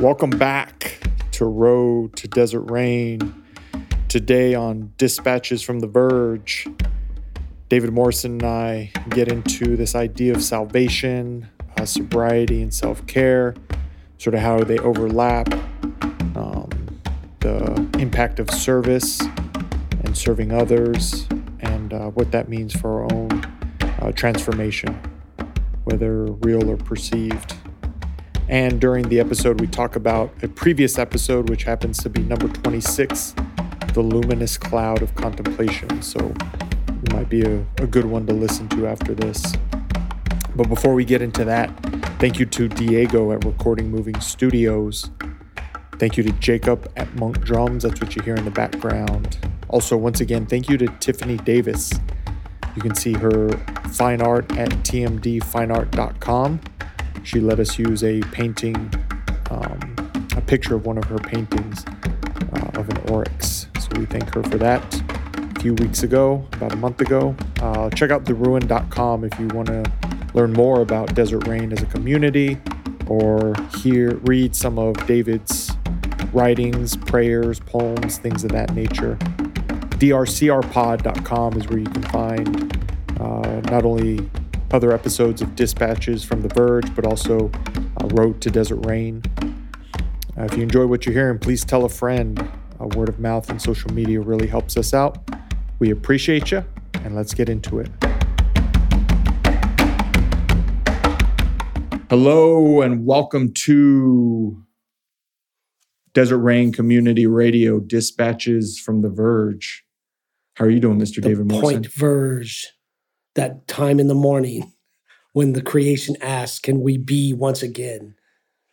Welcome back to Road to Desert Rain. Today on Dispatches from the Verge, David Morrison and I get into this idea of salvation, uh, sobriety, and self care, sort of how they overlap, um, the impact of service and serving others, and uh, what that means for our own uh, transformation, whether real or perceived. And during the episode, we talk about a previous episode, which happens to be number 26, The Luminous Cloud of Contemplation. So it might be a, a good one to listen to after this. But before we get into that, thank you to Diego at Recording Moving Studios. Thank you to Jacob at Monk Drums. That's what you hear in the background. Also, once again, thank you to Tiffany Davis. You can see her fine art at tmdfineart.com. She let us use a painting, um, a picture of one of her paintings uh, of an oryx. So we thank her for that. A few weeks ago, about a month ago, uh, check out theruin.com if you want to learn more about Desert Rain as a community or hear read some of David's writings, prayers, poems, things of that nature. drcrpod.com is where you can find uh, not only other episodes of Dispatches from The Verge, but also uh, Road to Desert Rain. Uh, if you enjoy what you're hearing, please tell a friend. Uh, word of mouth and social media really helps us out. We appreciate you, and let's get into it. Hello, and welcome to Desert Rain Community Radio Dispatches from The Verge. How are you doing, Mr. the David Morrison? point verge, that time in the morning when the creation asks, "Can we be once again?"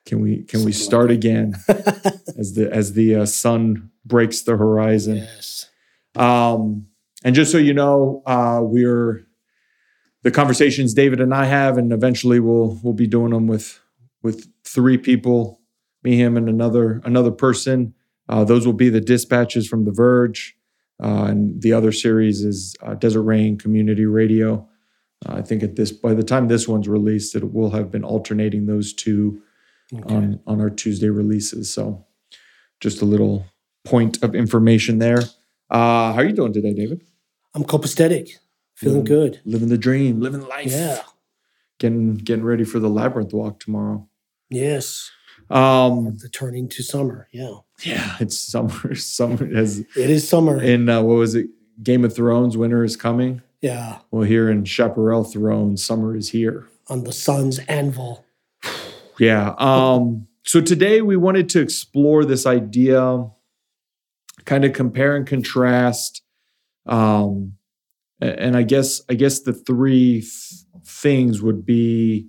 Can we can we Something like start that. again as the as the uh, sun breaks the horizon? yes. Um, and just so you know, uh, we're the conversations David and I have, and eventually we'll we'll be doing them with with three people, me, him, and another another person. Uh, those will be the dispatches from The Verge, uh, and the other series is uh, Desert Rain Community Radio. Uh, I think at this by the time this one's released, it will have been alternating those two Okay. on on our Tuesday releases. So just a little point of information there. Uh, how are you doing today, David? I'm copacetic, feeling Mm. good. Living the dream, living life. Yeah. Getting getting ready for the labyrinth walk tomorrow. Yes. Um, The turning to summer. Yeah. yeah, it's summer. Summer has It is summer. in uh, what was it? Game of Thrones. Winter is coming. yeah. Well, here in Chaparral Throne, summer is here. On the sun's anvil. Yeah. Um, so today we wanted to explore this idea, kind of compare and contrast. Um, and I guess I guess the three th- things would be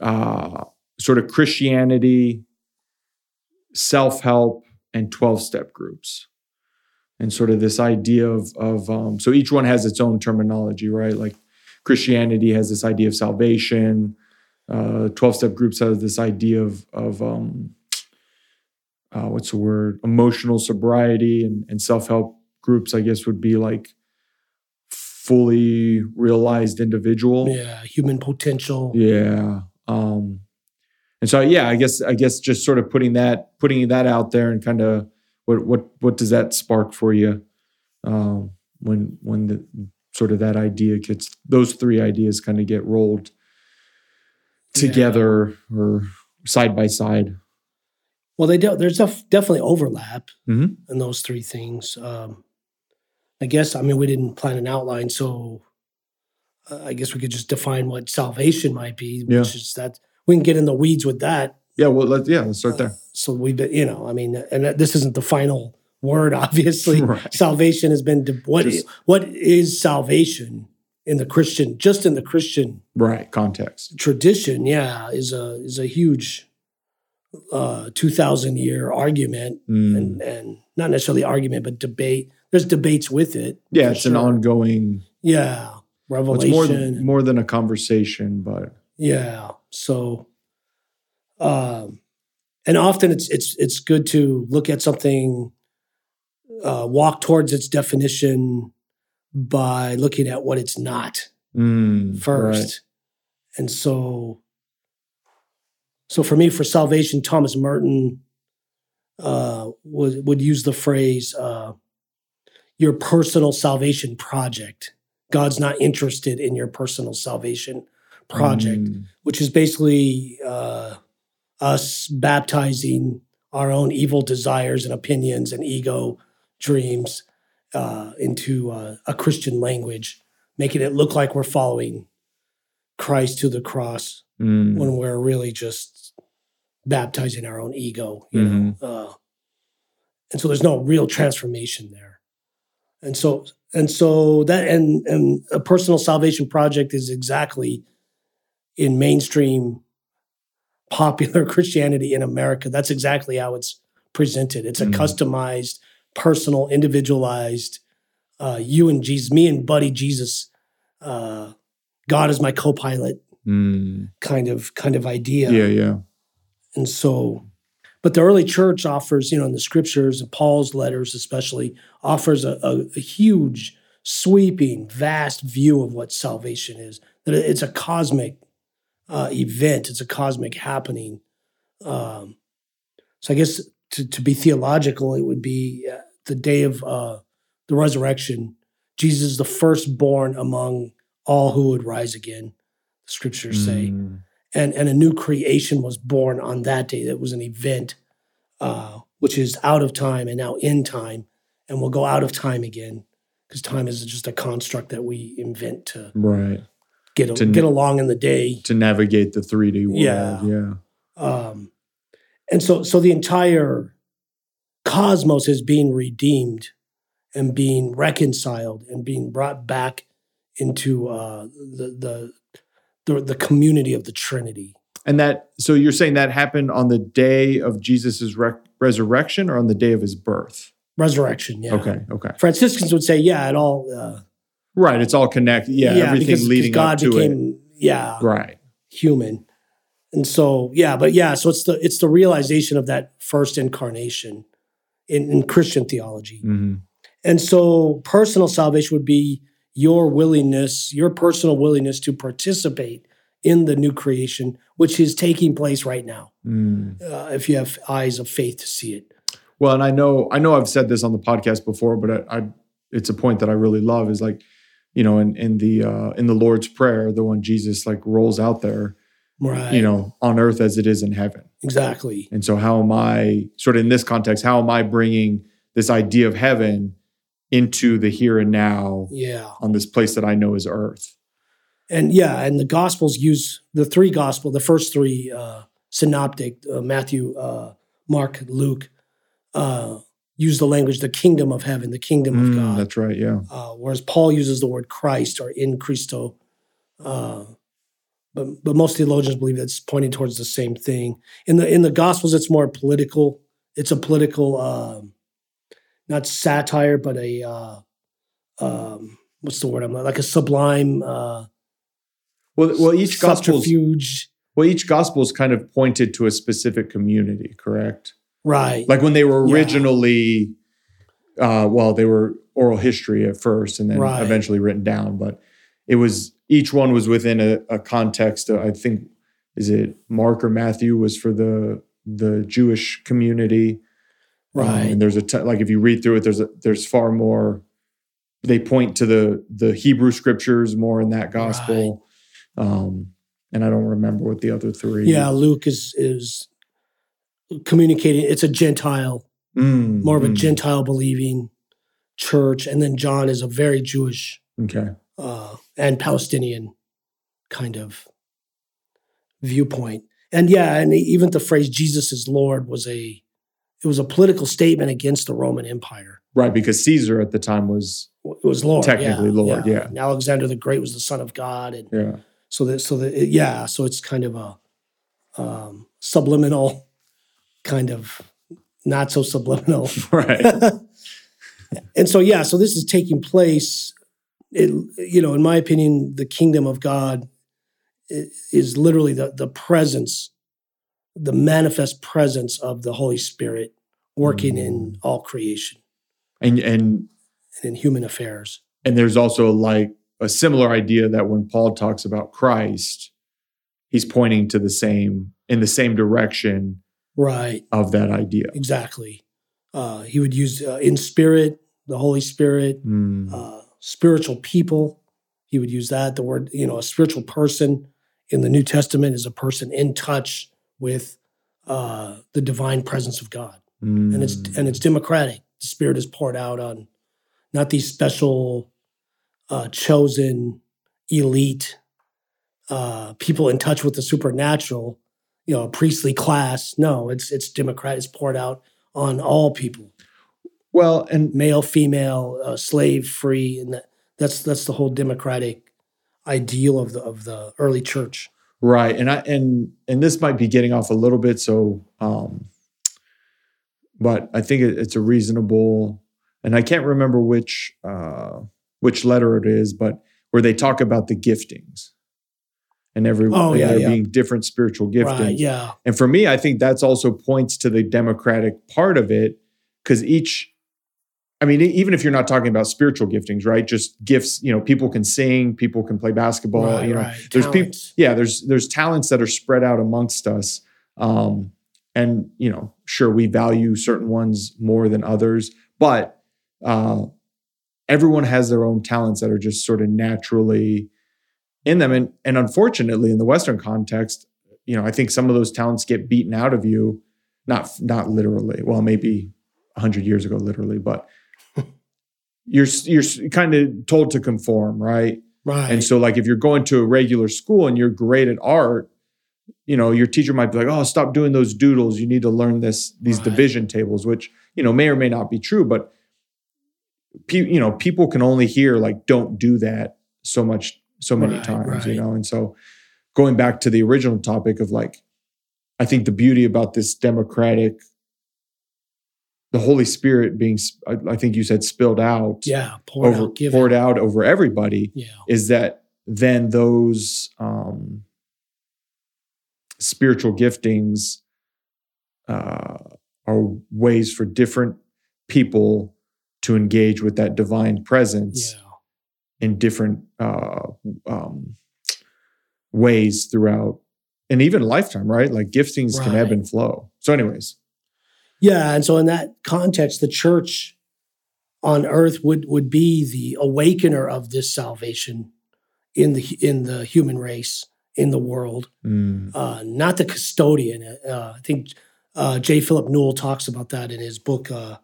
uh, sort of Christianity, self-help, and 12-step groups. And sort of this idea of, of um, so each one has its own terminology, right? Like Christianity has this idea of salvation, uh, 12 step groups has this idea of, of um, uh, what's the word emotional sobriety and, and self-help groups i guess would be like fully realized individual Yeah. Human potential. yeah um, and so yeah i guess i guess just sort of putting that putting that out there and kind of what what what does that spark for you um, when when the sort of that idea gets those three ideas kind of get rolled Yeah. together or side by side Well, they do, there's def- definitely overlap Mhm. in those three things. Um, I guess I mean we didn't plan an outline, so uh, I guess we could just define what salvation might be, Yeah. which is that we can get in the weeds with that. yeah well let's, yeah let's start there So we've been, you know, I mean, and this isn't the final word, obviously. Right. Salvation has been de- what Just- is, what is salvation in the Christian, just in the Christian right context tradition? Yeah, is a is a huge uh, two thousand year argument, Mm. and and not necessarily argument, but debate. There's debates with it. yeah it's an ongoing yeah it's revelation. more than more than a conversation but Yeah. So, um, and often it's it's it's good to look at something, uh, walk towards its definition by looking at what it's not mm, first, right. and so so for me, for salvation, Thomas Merton uh, would would use the phrase uh, "your personal salvation project." God's not interested in your personal salvation project, Mm. which is basically uh, us baptizing our own evil desires and opinions and ego dreams uh, into uh, a Christian language, making it look like we're following Christ to the cross Mm. when we're really just baptizing our own ego, you know. Uh, and so there's no real transformation there. And so and so that and and a personal salvation project is exactly in mainstream popular Christianity in America. That's exactly how it's presented. It's a Mhm. customized, personal, individualized. Uh, you and Jesus, me and Buddy Jesus, uh, God is my co-pilot Mm. kind of kind of idea. Yeah, yeah. And so, but the early church offers, you know, in the scriptures, and Paul's letters especially, offers a, a, a huge, sweeping, vast view of what salvation is. That it's a cosmic uh, event, it's a cosmic happening. Um, so I guess to, to be theological, it would be uh, the day of uh, the resurrection. Jesus is the firstborn among all who would rise again. The scriptures say Mm. and and a new creation was born on that day. That was an event, uh, which is out of time and now in time, and will go out of time again because time is just a construct that we invent to Right. Get To get along in the day. To navigate the 3D world. Yeah. Yeah. Um, and so so the entire cosmos is being redeemed and being reconciled and being brought back into uh, the, the the the community of the Trinity. And that, so you're saying that happened on the day of Jesus' rec- resurrection or on the day of his birth? Resurrection, yeah. Okay. Okay. Franciscans would say, yeah, it all, uh, Right. It's all connected. Yeah. everything because, leading because God up to became, yeah. Right. human, and so yeah, but yeah, so it's the it's the realization of that first incarnation in, in Christian theology, hmm and so personal salvation would be your willingness, your personal willingness to participate in the new creation, which is taking place right now. Mm. Uh, if you have eyes of faith to see it, Well, and I know, I know I've said this on the podcast before, but I, I it's a point that I really love is like, you know, in, in the, uh, in the Lord's prayer, the one Jesus like rolls out there, right? you know, on earth as it is in heaven. exactly. And so, how am I, sort of in this context, how am I bringing this idea of heaven into the here and now Yeah. on this place that I know is earth? and yeah, and the Gospels use the three Gospel, the first three uh, synoptic, uh, Matthew, uh, Mark, Luke, uh, use the language the kingdom of heaven, the kingdom of Mm, God. That's right. Yeah. Uh, whereas Paul uses the word Christ or in Christo. Uh, but but most theologians believe that's pointing towards the same thing. In the in the Gospels, it's more political. It's a political, um, not satire, but a uh, um, what's the word? I'm like a sublime. Uh, Well, well, each gospel, subterfuge. well, each gospel is kind of pointed to a specific community, correct? Right. Like when they were Yeah. originally, uh, well, they were oral history at first, and then Right. eventually written down. But it was each one was within a, a context. Of, I think is it Mark or Matthew was for the the Jewish community, Um, right. and there's a t- like if you read through it, there's a, there's far more. They point to the the Hebrew scriptures more in that gospel, um, and I don't remember what the other three. yeah. Luke is is communicating. It's a Gentile, Mm, more of a mm, Gentile believing church, and then John is a very Jewish Okay. uh, and Palestinian kind of viewpoint. And yeah, and even the phrase "Jesus is Lord" was a it was a political statement against the Roman Empire. Right, because Caesar at the time was It was Lord, Technically Lord, yeah. And Alexander the Great was the son of God, and yeah. so that so that yeah, so it's kind of a um, subliminal, kind of not so subliminal. Right. and so yeah, so this is taking place. It, you know, in my opinion, the kingdom of God is literally the the presence, the manifest presence of the Holy Spirit working in mm. all creation and and and in human affairs. and there's also like a similar idea that when Paul talks about Christ, he's pointing to the same in the same direction right of that idea. exactly uh, he would use uh, in spirit the holy spirit Mm. uh, spiritual people he would use that the word you know a spiritual person in the new testament is a person in touch with uh, the divine presence of god and it's Mm. and it's democratic. The Spirit is poured out on not these special, uh, chosen, elite uh, people in touch with the supernatural. You know, a priestly class. No, it's it's democratic. It's poured out on all people, well, and male, female, uh, slave, free, and that, that's that's the whole democratic ideal of the of the early church. Right. And I and and this might be getting off a little bit, so um but I think it, it's a reasonable and I can't remember which uh which letter it is, but where they talk about the giftings and every Oh, and yeah, there yeah. being different spiritual giftings. Right? Yeah. And for me, I think that's also points to the democratic part of it because each, I mean, even if you're not talking about spiritual giftings, right? Just gifts, you know, people can sing, people can play basketball, right, you know, right. there's people, yeah, there's there's talents that are spread out amongst us, um, and you know, sure, we value certain ones more than others, but uh, everyone has their own talents that are just sort of naturally in them, and and unfortunately, in the Western context, you know, I think some of those talents get beaten out of you, not not literally, well, maybe hundred years ago, literally, but. You're you're kind of told to conform, right? Right. And so, like, if you're going to a regular school and you're great at art, you know, your teacher might be like, "Oh, stop doing those doodles. You need to learn this these Right. division tables," which you know may or may not be true, but pe- you know, people can only hear like, "Don't do that" so much, so many Right, times, you know. And so, going back to the original topic of like, I think the beauty about this democratic, the Holy Spirit being—I think you said, spilled out, yeah. Poured over, out. Poured out over everybody Yeah. is that then those um, spiritual giftings uh, are ways for different people to engage with that divine presence Yeah. In different uh, um, ways throughout and even lifetime, right? Like giftings can ebb and flow. So, anyways, Yeah, and so in that context, the church on earth would would be the awakener of this salvation in the in the human race in the world, mm, uh, not the custodian. Uh, I think uh, J. Philip Newell talks about that in his book. Uh,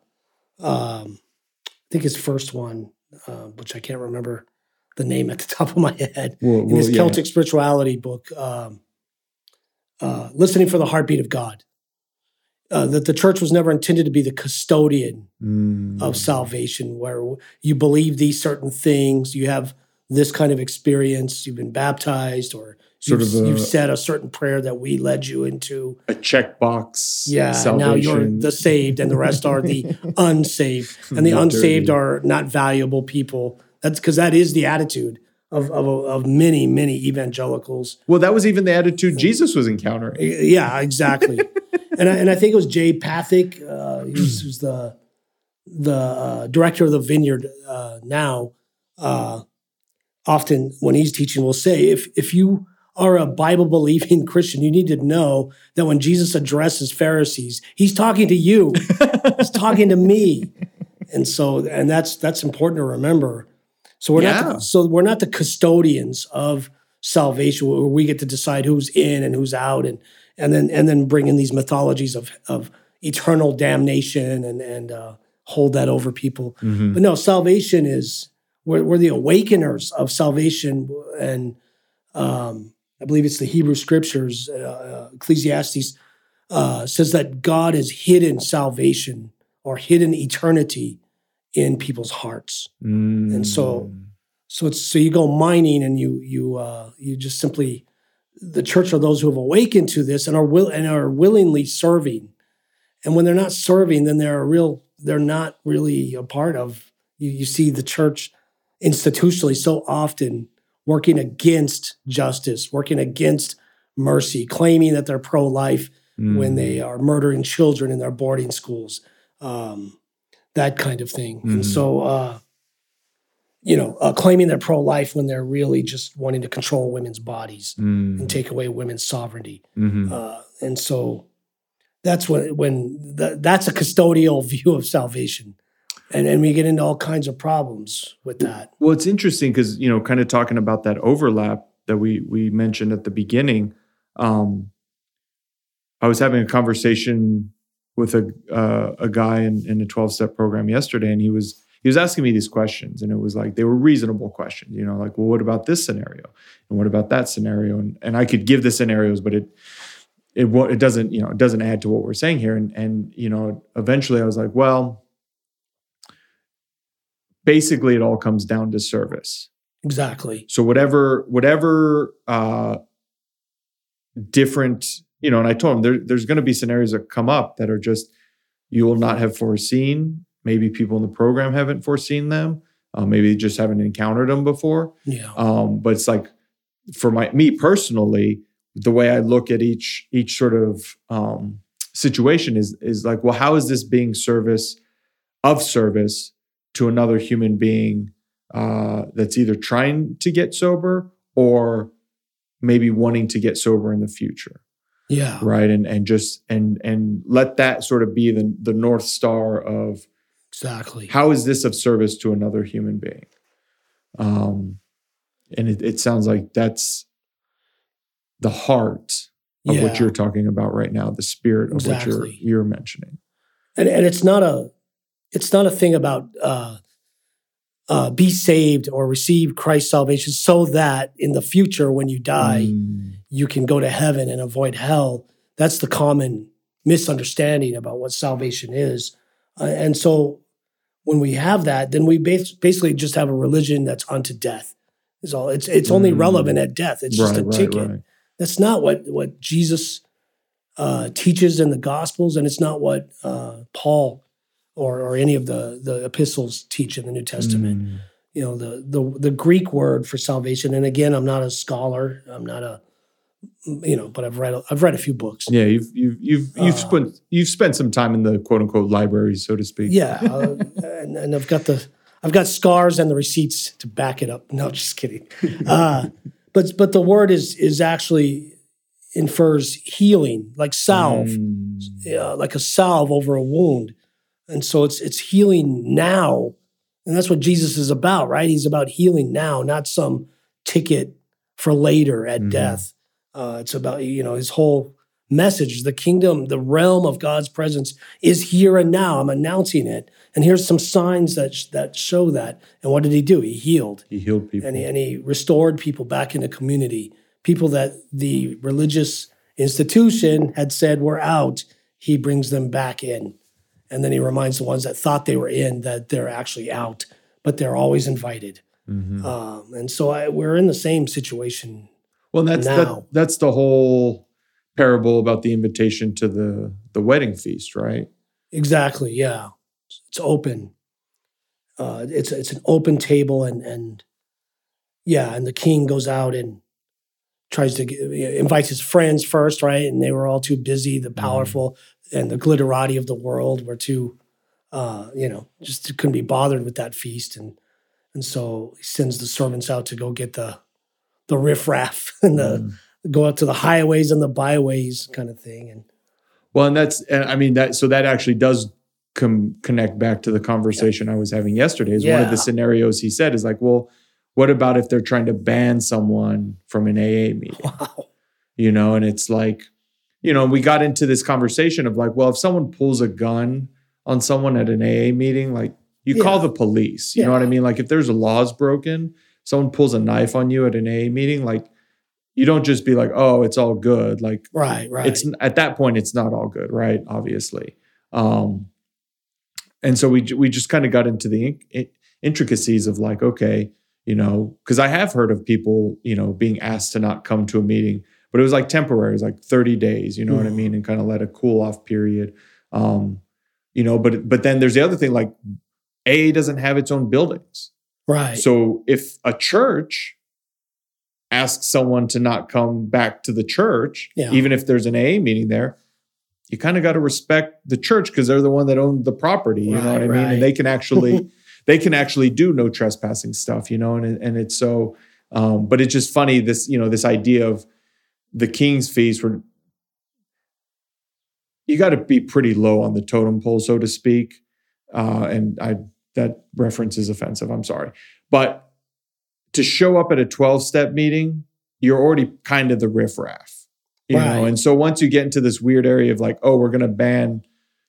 um, I think his first one, uh, which I can't remember the name at the top of my head, well, in well, his yeah. Celtic spirituality book, um, uh, listening for the heartbeat of God. Uh, that the church was never intended to be the custodian Mm, of salvation, where you believe these certain things, you have this kind of experience, you've been baptized, or Sort you've, of a- you've said a certain prayer that we led you into. a checkbox. Yeah, now you're the saved, and the rest are the unsaved, and the unsaved are not valuable people. That's because that is the attitude of, of of many many evangelicals. Well, that was even the attitude Jesus was encountering. Yeah, exactly. and I, and I think it was Jay Pathak, uh, who's, who's the the uh, director of the Vineyard uh, now. Uh, often when he's teaching, will say if if you are a Bible believing Christian, you need to know that when Jesus addresses Pharisees, he's talking to you. he's talking to me. And so and that's that's important to remember. So we're Yeah. not the, so we're not the custodians of salvation where we get to decide who's in and who's out and and then and then bring in these mythologies of of eternal damnation and and uh, hold that over people. Mhm. But no, salvation is we're, we're the awakeners of salvation, and um, I believe it's the Hebrew Scriptures, uh, Ecclesiastes uh, says that God has hidden salvation or hidden eternity in people's hearts. And so- Mm. So it's so you go mining and you you uh, you just simply the church are those who have awakened to this and are will and are willingly serving. And when they're not serving, then they're a real they're not really a part of you. You see the church institutionally so often working against justice, working against mercy, claiming that they're pro-life when Mm. they are murdering children in their boarding schools, um, that kind of thing. Mhm. And so, uh, you know, uh, claiming they're pro-life when they're really just wanting to control women's bodies Mm. and take away women's sovereignty. Mhm. Uh, and so that's when when th- that's a custodial view of salvation, and and we get into all kinds of problems with that. Well, it's interesting because you know, kind of talking about that overlap that we we mentioned at the beginning. Um, I was having a conversation with a uh, a guy in, in a twelve step program yesterday, and he was he was asking me these questions, and it was like they were reasonable questions. You know, like, well, what about this scenario, and what about that scenario, and and I could give the scenarios, but it it it doesn't you know it doesn't add to what we're saying here, and and you know, eventually I was like, well. Basically, it all comes down to service. Exactly. So whatever whatever uh, different you know, and I told him there, there's going to be scenarios that come up that are just you will not have foreseen. Maybe people in the program haven't foreseen them. Uh, maybe they just haven't encountered them before. Yeah. Um, but it's like for my me personally, the way I look at each each sort of um, situation is is like, well, how is this being service of service to another human being uh, that's either trying to get sober or maybe wanting to get sober in the future, Yeah. right? And and just and and let that sort of be the the north star of Exactly. how is this of service to another human being um and it, it sounds like that's the heart of yeah. what you're talking about right now the spirit of what you're you're mentioning and and it's not a it's not a thing about uh uh be saved or receive Christ's salvation so that in the future when you die Mm, you can go to heaven and avoid hell. That's the common misunderstanding about what salvation is. Uh, and so when we have that then we bas- basically just have a religion that's unto death is all. It's it's only Mm. relevant at death. It's just a right ticket. right. That's not what what Jesus uh, teaches in the Gospels, and it's not what uh, Paul or or any of the the epistles teach in the New Testament. Mm, You know, the the the Greek word for salvation. And again, I'm not a scholar. I'm not a you know, but I've read a- I've read a few books. yeah you've you've you've you've Uh, spent you've spent some time in the quote unquote library so to speak Yeah, uh, and, and I've got the I've got scars and the receipts to back it up. No, just kidding. Uh, but but the word is is actually infers healing, like salve. Mm, uh, like a salve over a wound. And so it's it's healing now. And that's what Jesus is about, right? He's about healing now, not some ticket for later at Mhm. death. Uh, it's about, you know, his whole message, the kingdom, the realm of God's presence is here and now. I'm announcing it. And here's some signs that, sh- that show that. And what did he do? He healed he healed people and he, and he restored people back in the community. People that the religious institution had said were out, he brings them back in. And then he reminds the ones that thought they were in that they're actually out, but they're always invited. Mhm. Um, and so I, we're in the same situation. Well, that's that, that's the whole parable about the invitation to the the wedding feast, right? Exactly. Yeah, it's open. Uh, it's it's an open table, and and yeah, and the king goes out and tries to get, invites his friends first, right? And they were all too busy. The powerful and the glitterati of the world were too, uh, you know, just couldn't be bothered with that feast, and and so he sends the servants out to go get the the riffraff and the Mm. go out to the highways and the byways kind of thing, and Well, and that's and I mean that so that actually does com- connect back to the conversation I was having yesterday. Is one of the scenarios he said is like, well, what about if they're trying to ban someone from an AA meeting? wow, You know, and it's like, you know, we got into this conversation of like, well, if someone pulls a gun on someone at an AA meeting, like you call the police. You know what I mean? Like if there's a laws broken, someone pulls a knife on you at an AA meeting, like you don't just be like, oh, it's all good. Like right, right, it's at that point it's not all good right obviously um and so we we just kind of got into the in- intricacies of like okay you know because i have heard of people you know being asked to not come to a meeting but it was like temporary it was like 30 days you know what i Mhm. mean and kind of let a cool off period um you know but but then there's the other thing like a doesn't have its own buildings right. so if a church asks someone to not come back to the church, Yeah. even if there's an AA meeting there, you kind of got to respect the church because they're the one that owned the property. You know what I Right, mean? And they can actually they can actually do no trespassing stuff, you know, and and it's so. Um, but it's just funny this you know this idea of the king's fees were you got to be pretty low on the totem pole, so to speak. Uh, and I that reference is offensive. I'm sorry, but to show up at a 12 step meeting, you're already kind of the riffraff, you Right. know. And so once you get into this weird area of like, oh, we're going to ban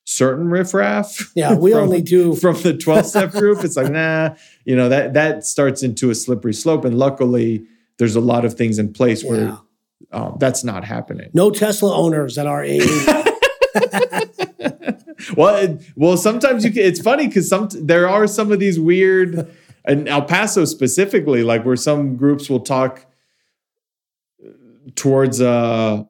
certain riffraff, Yeah, we from- only do from the 12 step group, it's like, nah, you know, that that starts into a slippery slope. And luckily, there's a lot of things in place yeah. where um, that's not happening. no Tesla owners at our age. well, it, well, sometimes you can, it's funny because some there are some of these weird, and El Paso specifically, like where some groups will talk towards. uh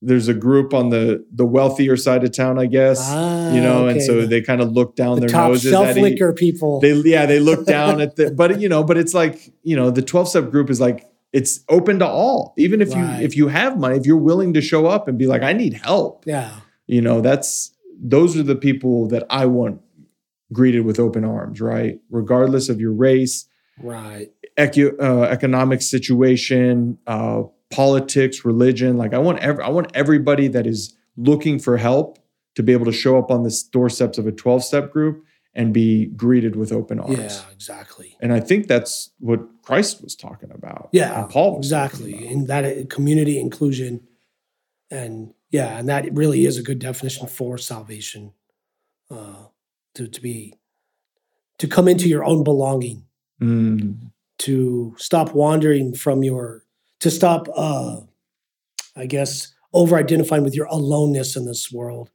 There's a group on the the wealthier side of town, I guess, Ah, you know, and so they kind of look down the their top noses self at liquor people. They yeah, they look down at the, but you know, but it's like you know, the twelve step group is like it's open to all, even if Right. you if you have money, if you're willing to show up and be like, I need help yeah, you know that's those are the people that i want greeted with open arms right regardless of your race right. ecu- uh, economic situation uh, politics religion like i want ev- i want everybody that is looking for help to be able to show up on the doorsteps of a 12 step group and be greeted with open arms Yeah, exactly. and i think that's what christ was talking about Yeah, paul exactly. And that uh, community inclusion, and yeah, and that really is a good definition for salvation. Uh, to to be to come into your own belonging, Mm, to stop wandering from your, to stop, uh, I guess, over identifying with your aloneness in this world,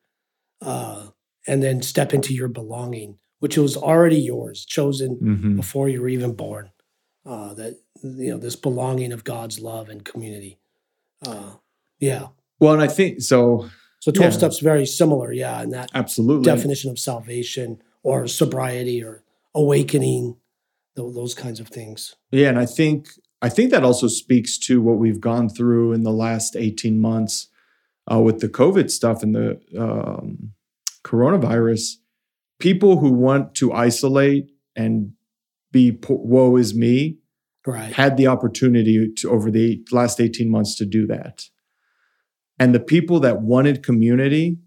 uh, and then step into your belonging, which was already yours, chosen mhm. before you were even born. Uh, that you know this belonging of God's love and community. Uh, yeah. well and i think so So twelve Yeah. steps very similar. Yeah, in that absolutely definition of salvation or sobriety or awakening, tho- those kinds of things. Yeah, and I think I think that also speaks to what we've gone through in the last eighteen months uh, with the COVID stuff and the um, coronavirus. People who want to isolate and be woe is me Right. had the opportunity to over the last 18 months to do that. And the people that wanted community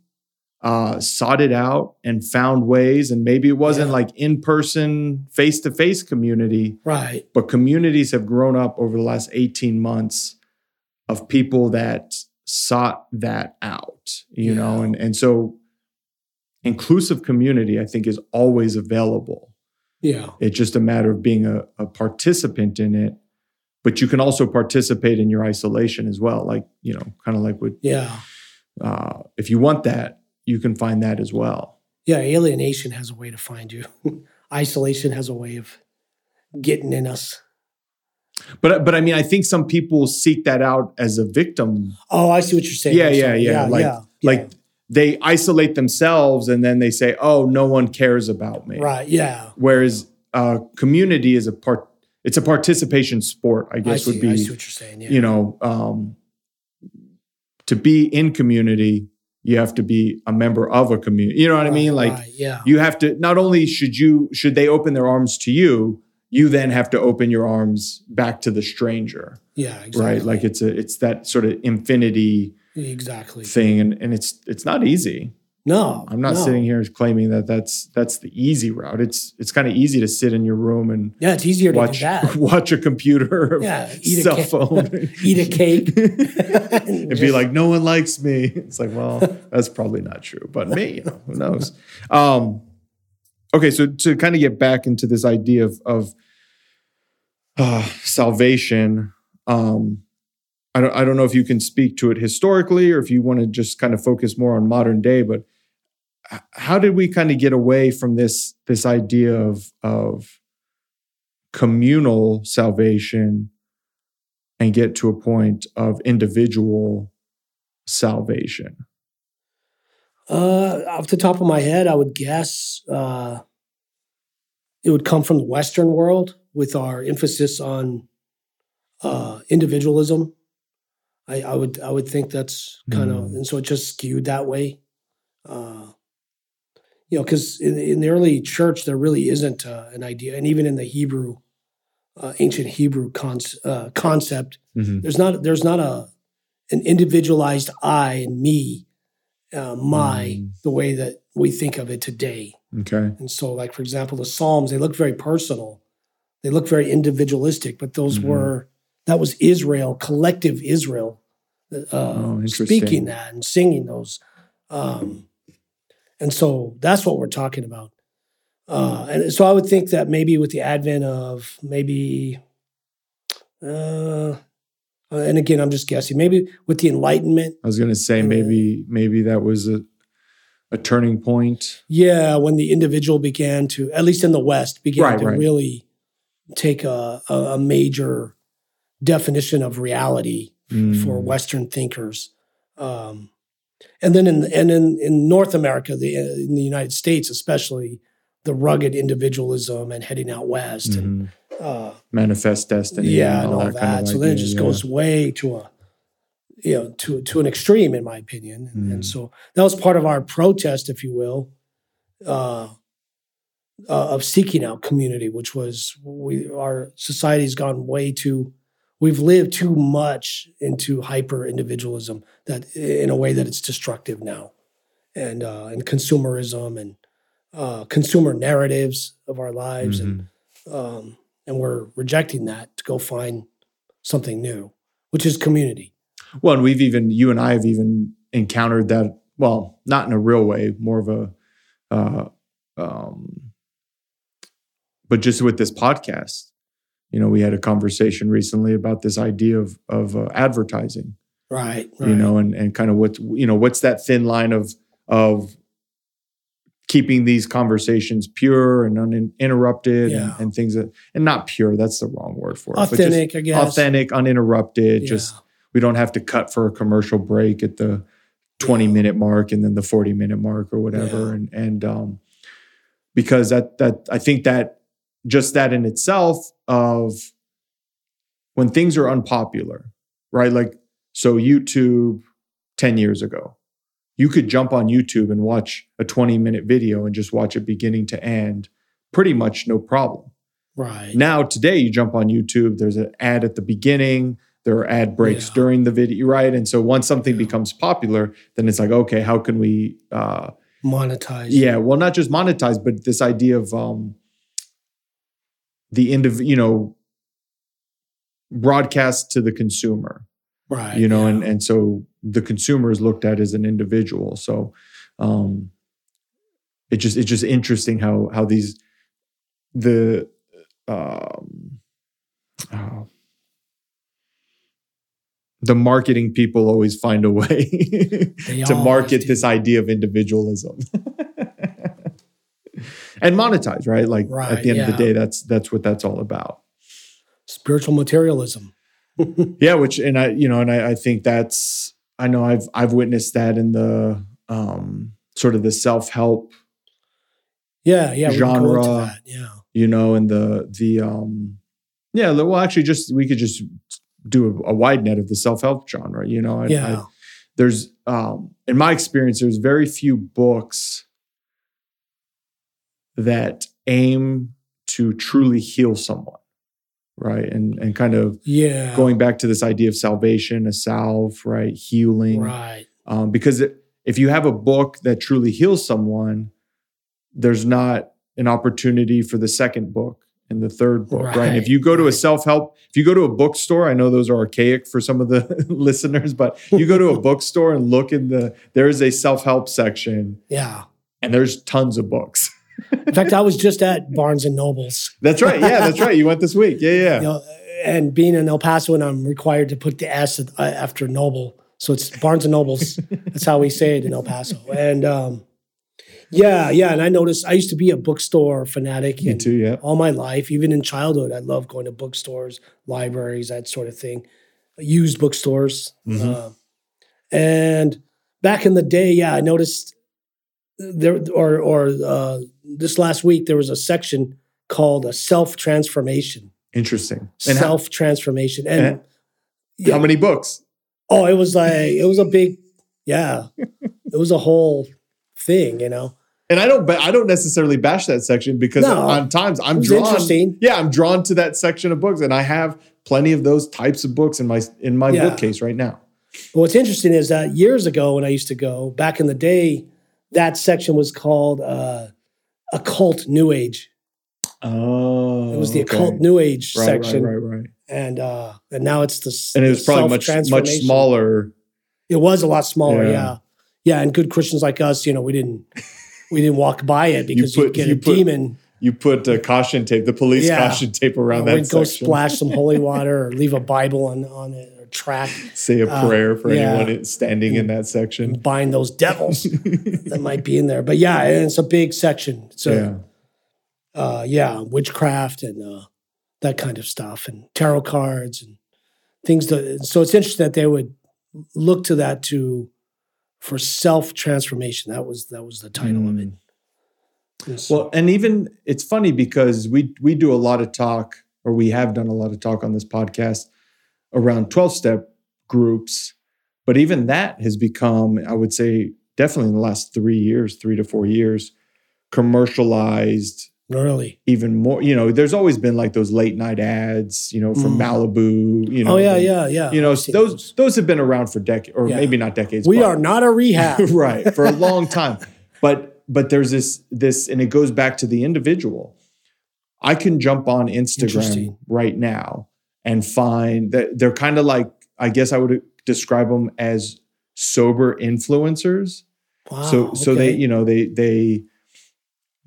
uh, sought it out and found ways. And maybe it wasn't Yeah. like in person, face to face community, Right. but communities have grown up over the last 18 months of people that sought that out, you know, and, and so inclusive community, I think, is always available. Yeah. It's just a matter of being a, a participant in it. But you can also participate in your isolation as well. Like, you know, kind of like with Yeah. uh, if you want that, you can find that as well. Yeah. Alienation has a way to find you. Isolation has a way of getting in us. But, but I mean, I think some people seek that out as a victim. Oh, I see what you're saying. Yeah, yeah, sorry. yeah. Like, yeah. like they isolate themselves and then they say, oh, no one cares about me. right. Yeah. Whereas uh, community is a part, it's a participation sport, I I guess see, would be. I see what you're saying. Yeah. you know, um, to be in community, you have to be a member of a community. You know what I mean? Like right, yeah. you have to not only should you should they open their arms to you, you then have to open your arms back to the stranger, Yeah. Exactly. right? Like it's a it's that sort of infinity exactly. thing, and and it's it's not easy. No, I'm not no. sitting here claiming that that's that's the easy route. It's it's kind of easy to sit in your room and Yeah, it's easier to watch do that. watch a computer, Yeah, eat a cell cake- phone, Eat a cake. and be Just- like, no one likes me. It's like, well, that's probably not true, but me, you know, who knows? Um, okay, so to kind of get back into this idea of of uh, salvation, um, I don't I don't know if you can speak to it historically or if you want to just kind of focus more on modern day, but how did we kind of get away from this this idea of of communal salvation and get to a point of individual salvation? Uh, off the top of my head, I would guess uh, it would come from the Western world with our emphasis on uh, individualism. I, I would I would think that's kind of Mm. and so it just skewed that way. Uh, you know, because in, in the early church there really isn't uh, an idea, and even in the Hebrew, uh, ancient Hebrew con- uh, concept, Mhm. there's not there's not a an individualized I and me, uh, my Mm. the way that we think of it today. Okay. And so, like for example, the Psalms they look very personal, they look very individualistic, but those Mhm. were that was Israel, collective Israel, Oh, speaking that and singing those. Um, and so that's what we're talking about. Uh, and so I would think that maybe with the advent of maybe, uh, and again, I'm just guessing, maybe with the Enlightenment, I was gonna say Yeah. maybe maybe that was a a turning point. yeah, when the individual began to, at least in the West, began Right, to right. really take a, a major definition of reality Mm. for Western thinkers. Um, and then in and in, in North America, the in the United States, especially the rugged individualism and heading out west, and Mhm. uh, manifest destiny. yeah, and all that. kind of so then it just yeah. goes way to a you know to to an extreme, in my opinion. And, and Mm. so that was part of our protest, if you will, uh, uh, of seeking out community, which was we our society's gone way too. We've lived too much into hyper individualism that in a way that it's destructive now, and uh, and consumerism and uh, consumer narratives of our lives, and Mhm. um, and we're rejecting that to go find something new, which is community. Well, and we've even you and I have even encountered that. Well, not in a real way, more of a, uh, um, but just with this podcast. You know, we had a conversation recently about this idea of of uh, advertising. Right. You know, and and kind of what you know, what's that thin line of of keeping these conversations pure and uninterrupted Yeah. and, and things that and not pure. That's the wrong word for it. authentic, I guess. authentic, uninterrupted. Yeah. Just we don't have to cut for a commercial break at the 20 Yeah. minute mark and then the 40 minute mark or whatever. And and um because that that I think that just that in itself of when things are unpopular, right? Like so YouTube 10 years ago, you could jump on YouTube and watch a 20 minute video and just watch it beginning to end pretty much no problem. right. Now, today, you jump on YouTube, there's an ad at the beginning, there are ad breaks Yeah. during the video, right? And so once something Yeah. becomes popular, then it's like, okay, how can we, uh, Monetize. yeah, well, not just monetize, but this idea of um, the indiv, you know, broadcast to the consumer, Right. you know, yeah. and and so the consumer is looked at as an individual. So, um, it just it's just interesting how how these the um, oh, the marketing people always find a way to market do. this idea of individualism and monetize right like at the end of the day that's that's what that's all about spiritual materialism. yeah which and i you know and i, I think that's i know i've i've witnessed that in the um sort of the self-help Yeah, yeah. we can go into Genre. that, Yeah. you know and the the um yeah well actually just we could just do a, a wide net of the self-help genre you know I, Yeah. I, there's um in my experience there's very few books that aim to truly heal someone right and and kind of yeah. going back to this idea of salvation a salve right healing right. um, because it, if you have a book that truly heals someone there's not an opportunity for the second book and the third book right, And if you go to a self-help if you go to a bookstore i know those are archaic for some of the listeners but you go to a bookstore and look in the there is a self-help section Yeah. and there's tons of books In fact, I was just at Barnes and Nobles. that's right yeah that's right you went this week yeah yeah You know, and being in El Paso, and I'm required to put the S uh, after Noble, so it's Barnes and Nobles. That's how we say it in El Paso. And um, yeah, yeah. And I noticed I used to be a bookstore fanatic. me too yeah all my life, even in childhood, I loved going to bookstores, libraries, that sort of thing, used bookstores. Mhm. Uh, and back in the day, yeah, I noticed there, or or uh, this last week there was a section called a self transformation, interesting self transformation, and and yeah, how many books oh, it was like it was a big, yeah, it was a whole thing, you know. and I don't, I don't necessarily bash that section because No. on times I'm drawn. interesting. Yeah, I'm drawn to that section of books, and I have plenty of those types of books in my in my Yeah. bookcase right now. But what's interesting is that years ago, when I used to go back in the day, that section was called uh, occult New Age. Oh, It was the okay. occult New Age right, section, right, right, right. and uh, and now it's the And it was probably much much smaller. It was a lot smaller, Yeah. yeah. yeah, And good Christians like us, you know, we didn't we didn't walk by it because you put- would get you a put demon. You put uh, caution tape, the police Yeah. caution tape around that We'd go splash some holy water or leave a Bible on on it track Say a Uh, prayer for yeah. anyone standing in that section. bind those devils that might be in there. But yeah, it's a big section. So yeah. uh, yeah, witchcraft and uh, that kind of stuff, and tarot cards and things. That, so it's interesting that they would look to that to for self transformation. That was that was the title of it. And so- Well, and even it's funny because we we do a lot of talk, or we have done a lot of talk on this podcast around 12 step groups, but even that has become, I would say, definitely in the last three years, three to four years, commercialized really, even more. You know, there's always been like those late night ads, you know, from Mm. Malibu, you know. oh yeah, yeah, yeah. You know, I've those those have been around for decades, or Yeah. maybe not decades. We but- are not a rehab. right for a long time but but there's this this and it goes back to the individual i can jump on instagram right now and find that they're kind of like i guess i would describe them as sober influencers Wow. so so they you know they they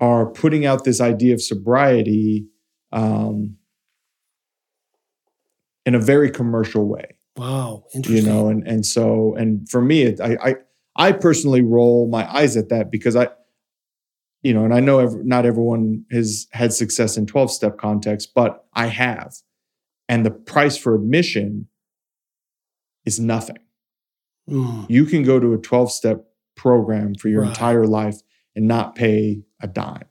are putting out this idea of sobriety um in a very commercial way wow, interesting. you know and and so and for me it, I, I i personally roll my eyes at that because i you know and i know ev- not everyone has had success in 12 step context but i have and the price for admission is nothing Mm, you can go to a 12 step program for your Right. entire life and not pay a dime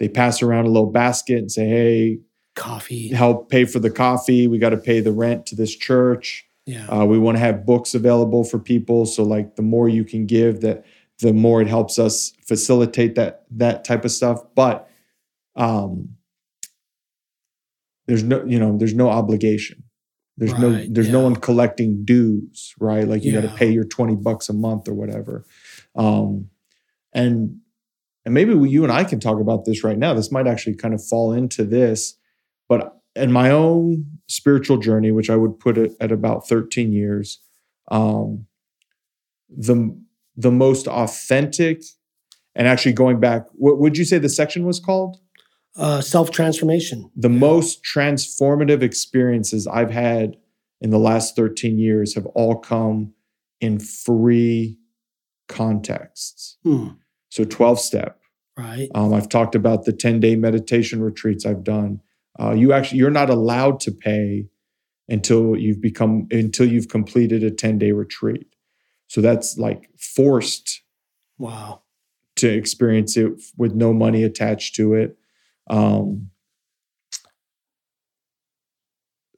they pass around a little basket and say hey coffee. help pay for the coffee we got to pay the rent to this church Yeah. uh, we want to have books available for people. So like the more you can give, that the more it helps us facilitate that that type of stuff. But um, there's no you know there's no obligation. There's no Right, there's no one collecting dues, right? Like you got to pay your twenty bucks a month or whatever. Um, and and maybe we, you and I can talk about this right now. This might actually kind of fall into this, but in my own spiritual journey, which I would put it at about 13 years, um, the the most authentic, and actually going back, what would you say the section was called? Uh, Self transformation. The most transformative experiences I've had in the last 13 years have all come in free contexts. Hmm, So 12 step. right. Um, I've talked about the 10 day meditation retreats I've done. Uh, you actually you're not allowed to pay until you've become until you've completed a 10 day retreat. So that's like forced Wow. to experience it with no money attached to it. Um,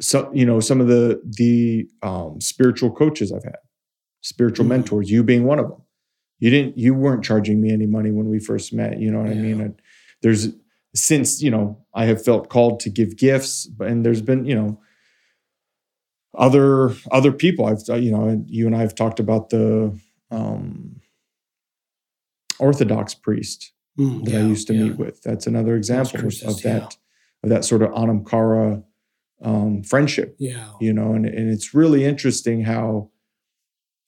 so you know some of the the um, spiritual coaches I've had, spiritual Mhm. mentors, you being one of them. You didn't you weren't charging me any money when we first met. You know what I mean? And there's since you know I have felt called to give gifts, and there's been you know other other people I've you know you and I have talked about the um, Orthodox priest Mm, that yeah, I used to yeah. meet with. That's another example of, Crucis, of that of that sort of anam cara um, friendship, Yeah. you know, and, and it's really interesting how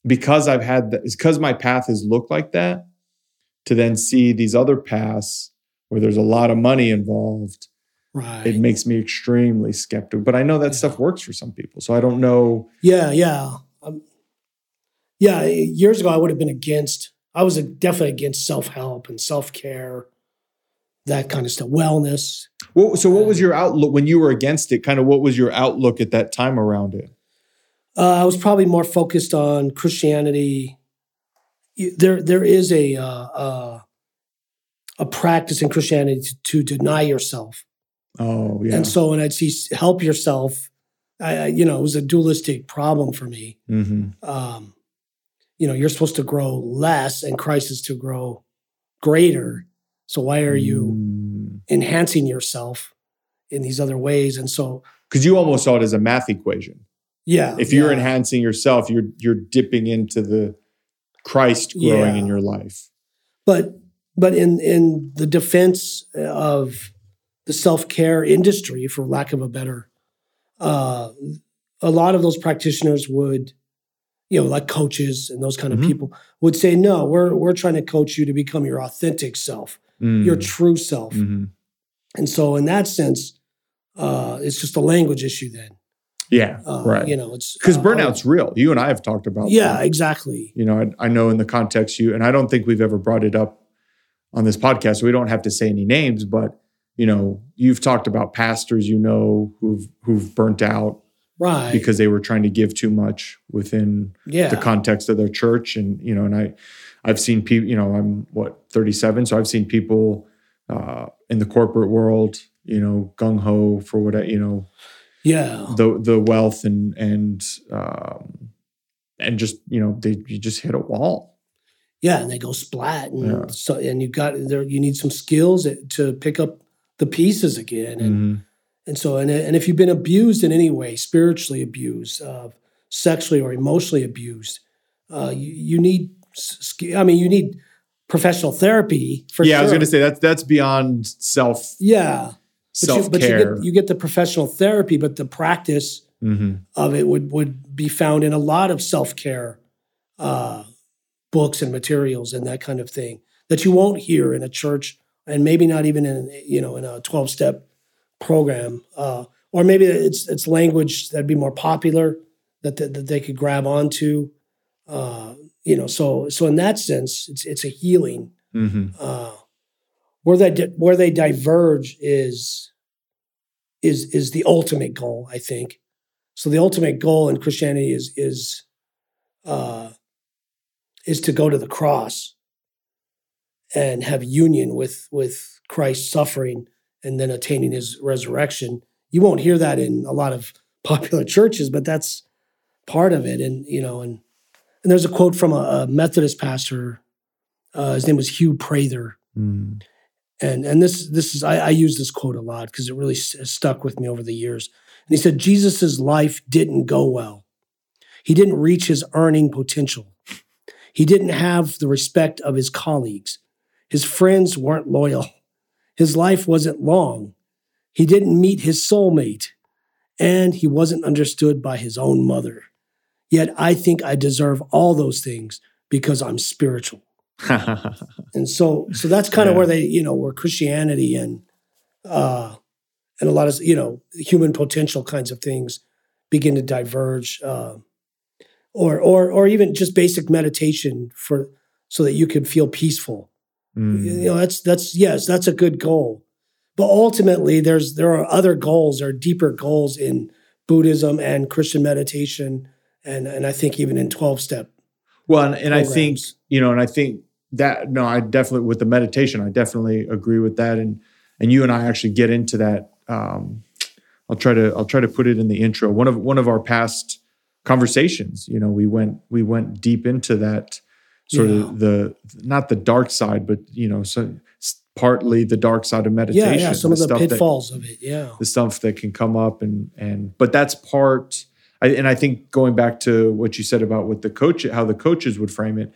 because I've had that, because my path has looked like that, to then see these other paths where there's a lot of money involved, Right. it makes me extremely skeptical. But I know that Yeah. stuff works for some people, so I don't know. Yeah, yeah. Um, yeah, years ago I would have been against, I was definitely against self help and self care, that kind of stuff, wellness. Well, so what was your outlook when you were against it? Kind of what was your outlook at that time around it? Uh, I was probably more focused on Christianity. There, there is a uh, uh, a practice in Christianity to, to deny yourself, Oh, yeah. and so when I'd see help yourself, I, you know, it was a dualistic problem for me. hmm um, you know, you're supposed to grow less and Christ is to grow greater. So why are you Mm. enhancing yourself in these other ways? And so, Because you almost saw it as a math equation. yeah, If you're yeah. enhancing yourself, you're you're dipping into the Christ growing Yeah. in your life. but but in in the defense of the self care industry, for lack of a better, uh, a lot of those practitioners would, you know, like coaches and those kind of Mhm. people would say, no, we're we're trying to coach you to become your authentic self, Mm. your true self, Mhm. and so in that sense, uh, it's just a language issue then, Yeah, uh, right. You know, it's Because uh, burnout's real. You and I have talked about. Yeah, that. exactly. You know, I, I know in the context you and I don't think we've ever brought it up on this podcast. So we don't have to say any names, but you know, you've talked about pastors you know who've who've burnt out Right. because they were trying to give too much within yeah. the context of their church and you know and i i've seen people you know i'm what 37 so i've seen people uh in the corporate world you know gung-ho for what I, you know yeah. the the wealth and and um and just you know they you just hit a wall Yeah, and they go splat, and Yeah. so and you got there. You need some skills to pick up the pieces again, and Mhm. And so and and if you've been abused in any way, spiritually abused, uh, sexually or emotionally abused, uh, you you need. I mean, you need professional therapy for yeah sure. i was gonna say that's that's beyond self yeah, but you, but you self-care get you get the professional therapy, but the practice Mhm. of it would would be found in a lot of self care uh, books and materials and that kind of thing that you won't hear in a church and maybe not even in you know in a twelve step program uh, or maybe it's it's language that'd be more popular that that, that they could grab onto. Uh, you know, so so in that sense, it's it's a healing. Mhm. Uh, where they di- where they diverge is is is the ultimate goal, I think. So the ultimate goal in Christianity is is uh, is to go to the cross and have union with with Christ's suffering and then attaining His resurrection. You won't hear that in a lot of popular churches, but that's part of it. And you know, and and there's a quote from a, a Methodist pastor. Uh, his name was Hugh Prather, Mm. and and this this is I, I use this quote a lot because it really s- stuck with me over the years. And he said Jesus's life didn't go well. He didn't reach his earning potential. He didn't have the respect of his colleagues. His friends weren't loyal. His life wasn't long. He didn't meet his soulmate, and he wasn't understood by his own mother. Yet I think I deserve all those things because I'm spiritual and so so that's kind of Yeah. where they you know where christianity and uh and a lot of you know human potential kinds of things begin to diverge uh, or or or even just basic meditation for so that you can feel peaceful Mm. you know that's that's yes that's a good goal but ultimately there's there are other goals there are deeper goals in buddhism and christian meditation and and i think even in 12 step Well, and, and I think you know, and I think that no, I definitely with the meditation, I definitely agree with that, and and you and I actually get into that. Um, I'll try to I'll try to put it in the intro. One of one of our past conversations, you know, we went we went deep into that sort Yeah. of the not the dark side, but you know, so partly the dark side of meditation. yeah yeah some of the stuff that- pitfalls of it yeah the stuff that can come up and and but that's part I, and i think going back to what you said about what the coach how the coaches would frame it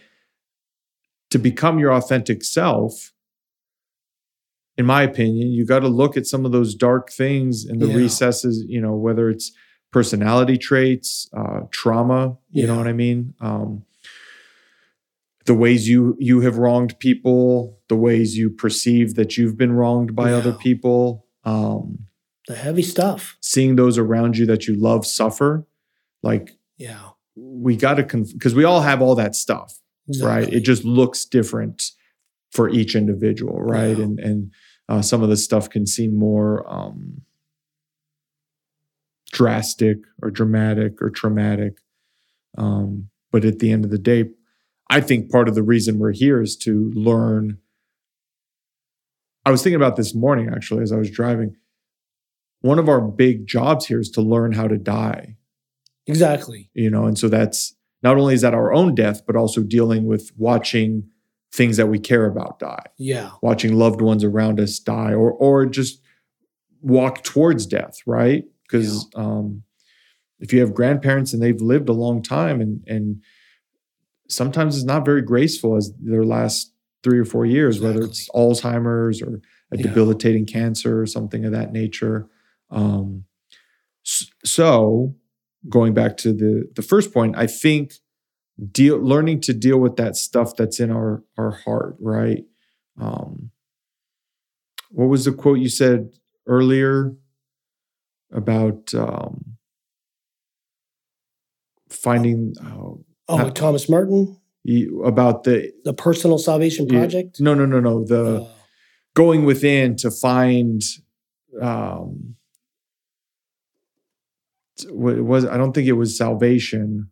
to become your authentic self in my opinion you got to look at some of those dark things in the Yeah. recesses you know whether it's personality traits uh, trauma you know what i mean um, the ways you you have wronged people the ways you perceive that you've been wronged by other people um, the heavy stuff. seeing those around you that you love suffer like yeah. we got to because we all have all that stuff right? It just looks different for each individual right? Yeah. and and uh, some of the stuff can seem more um drastic or dramatic or traumatic um but at the end of the day i think part of the reason we're here is to learn. I was thinking about this morning actually as i was driving. One of our big jobs here is to learn how to die. Exactly. You know and so that's not only is that our own death but also dealing with watching things that we care about die, Yeah. watching loved ones around us die, or or just walk towards death, right? Because um, if you have grandparents and they've lived a long time, and and sometimes it's not very graceful as their last three or four years, whether it's Alzheimer's or a Yeah. debilitating cancer or something of that nature. Um, so going back to the the first point, I think deal learning to deal with that stuff that's in our our heart, right? Um, what was the quote you said earlier about um, finding oh, Oh, with Thomas Merton, about the the Personal Salvation Yeah. Project. no no no no the Uh, going within to find um what it was I don't think it was salvation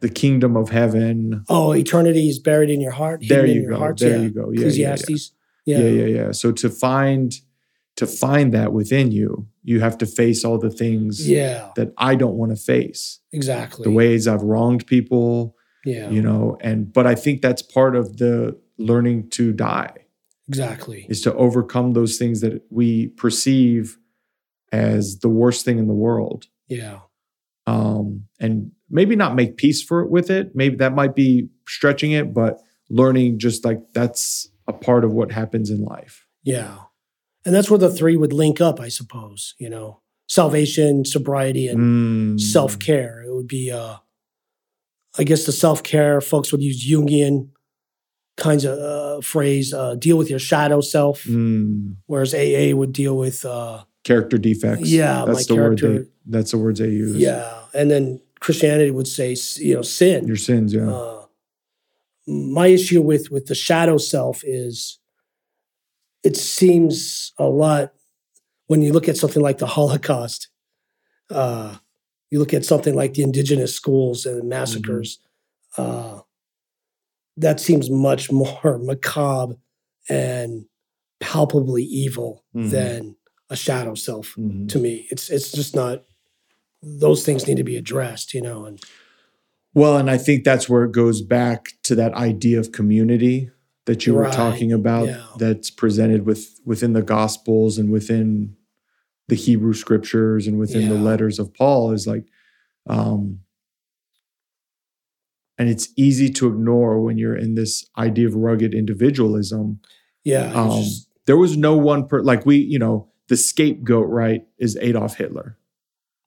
the kingdom of heaven oh, eternity is buried in your heart. there you go hearts. there yeah. you go yeah, yeah, yeah. Ecclesiastes. yeah yeah yeah so to find to find that within you you have to face all the things Yeah, that I don't want to face. Exactly. the ways I've wronged people yeah, you know and but I think that's part of the learning to die. Exactly. is to overcome those things that we perceive as the worst thing in the world. Yeah, um, and maybe not make peace for it with it. Maybe that might be stretching it but learning just like that's a part of what happens in life. Yeah, and that's where the three would link up, I suppose. You know, salvation, sobriety, and Mm. self care. It would be, uh, I guess, the self care folks would use Jungian kinds of uh, phrase, uh, deal with your shadow self, Mm. whereas AA would deal with, uh, character defects Yeah, that's my the word they, that's the words they use yeah, and then Christianity would say, you know, sin. your sins yeah Uh, my issue with with the shadow self is it seems a lot when you look at something like the Holocaust. Uh, you look at something like the indigenous schools and massacres. Uh, that seems much more macabre and palpably evil Mhm. than a shadow self Mhm. to me. It's it's just not. Those things need to be addressed, you know. And Well, and I think that's where it goes back to that idea of community that you were talking about yeah. that's presented with within the gospels and within the Hebrew scriptures and within the letters of Paul is like um and it's easy to ignore when you're in this idea of rugged individualism. yeah, Um, just- there was no one per like we, you know, the scapegoat, right, is Adolf Hitler.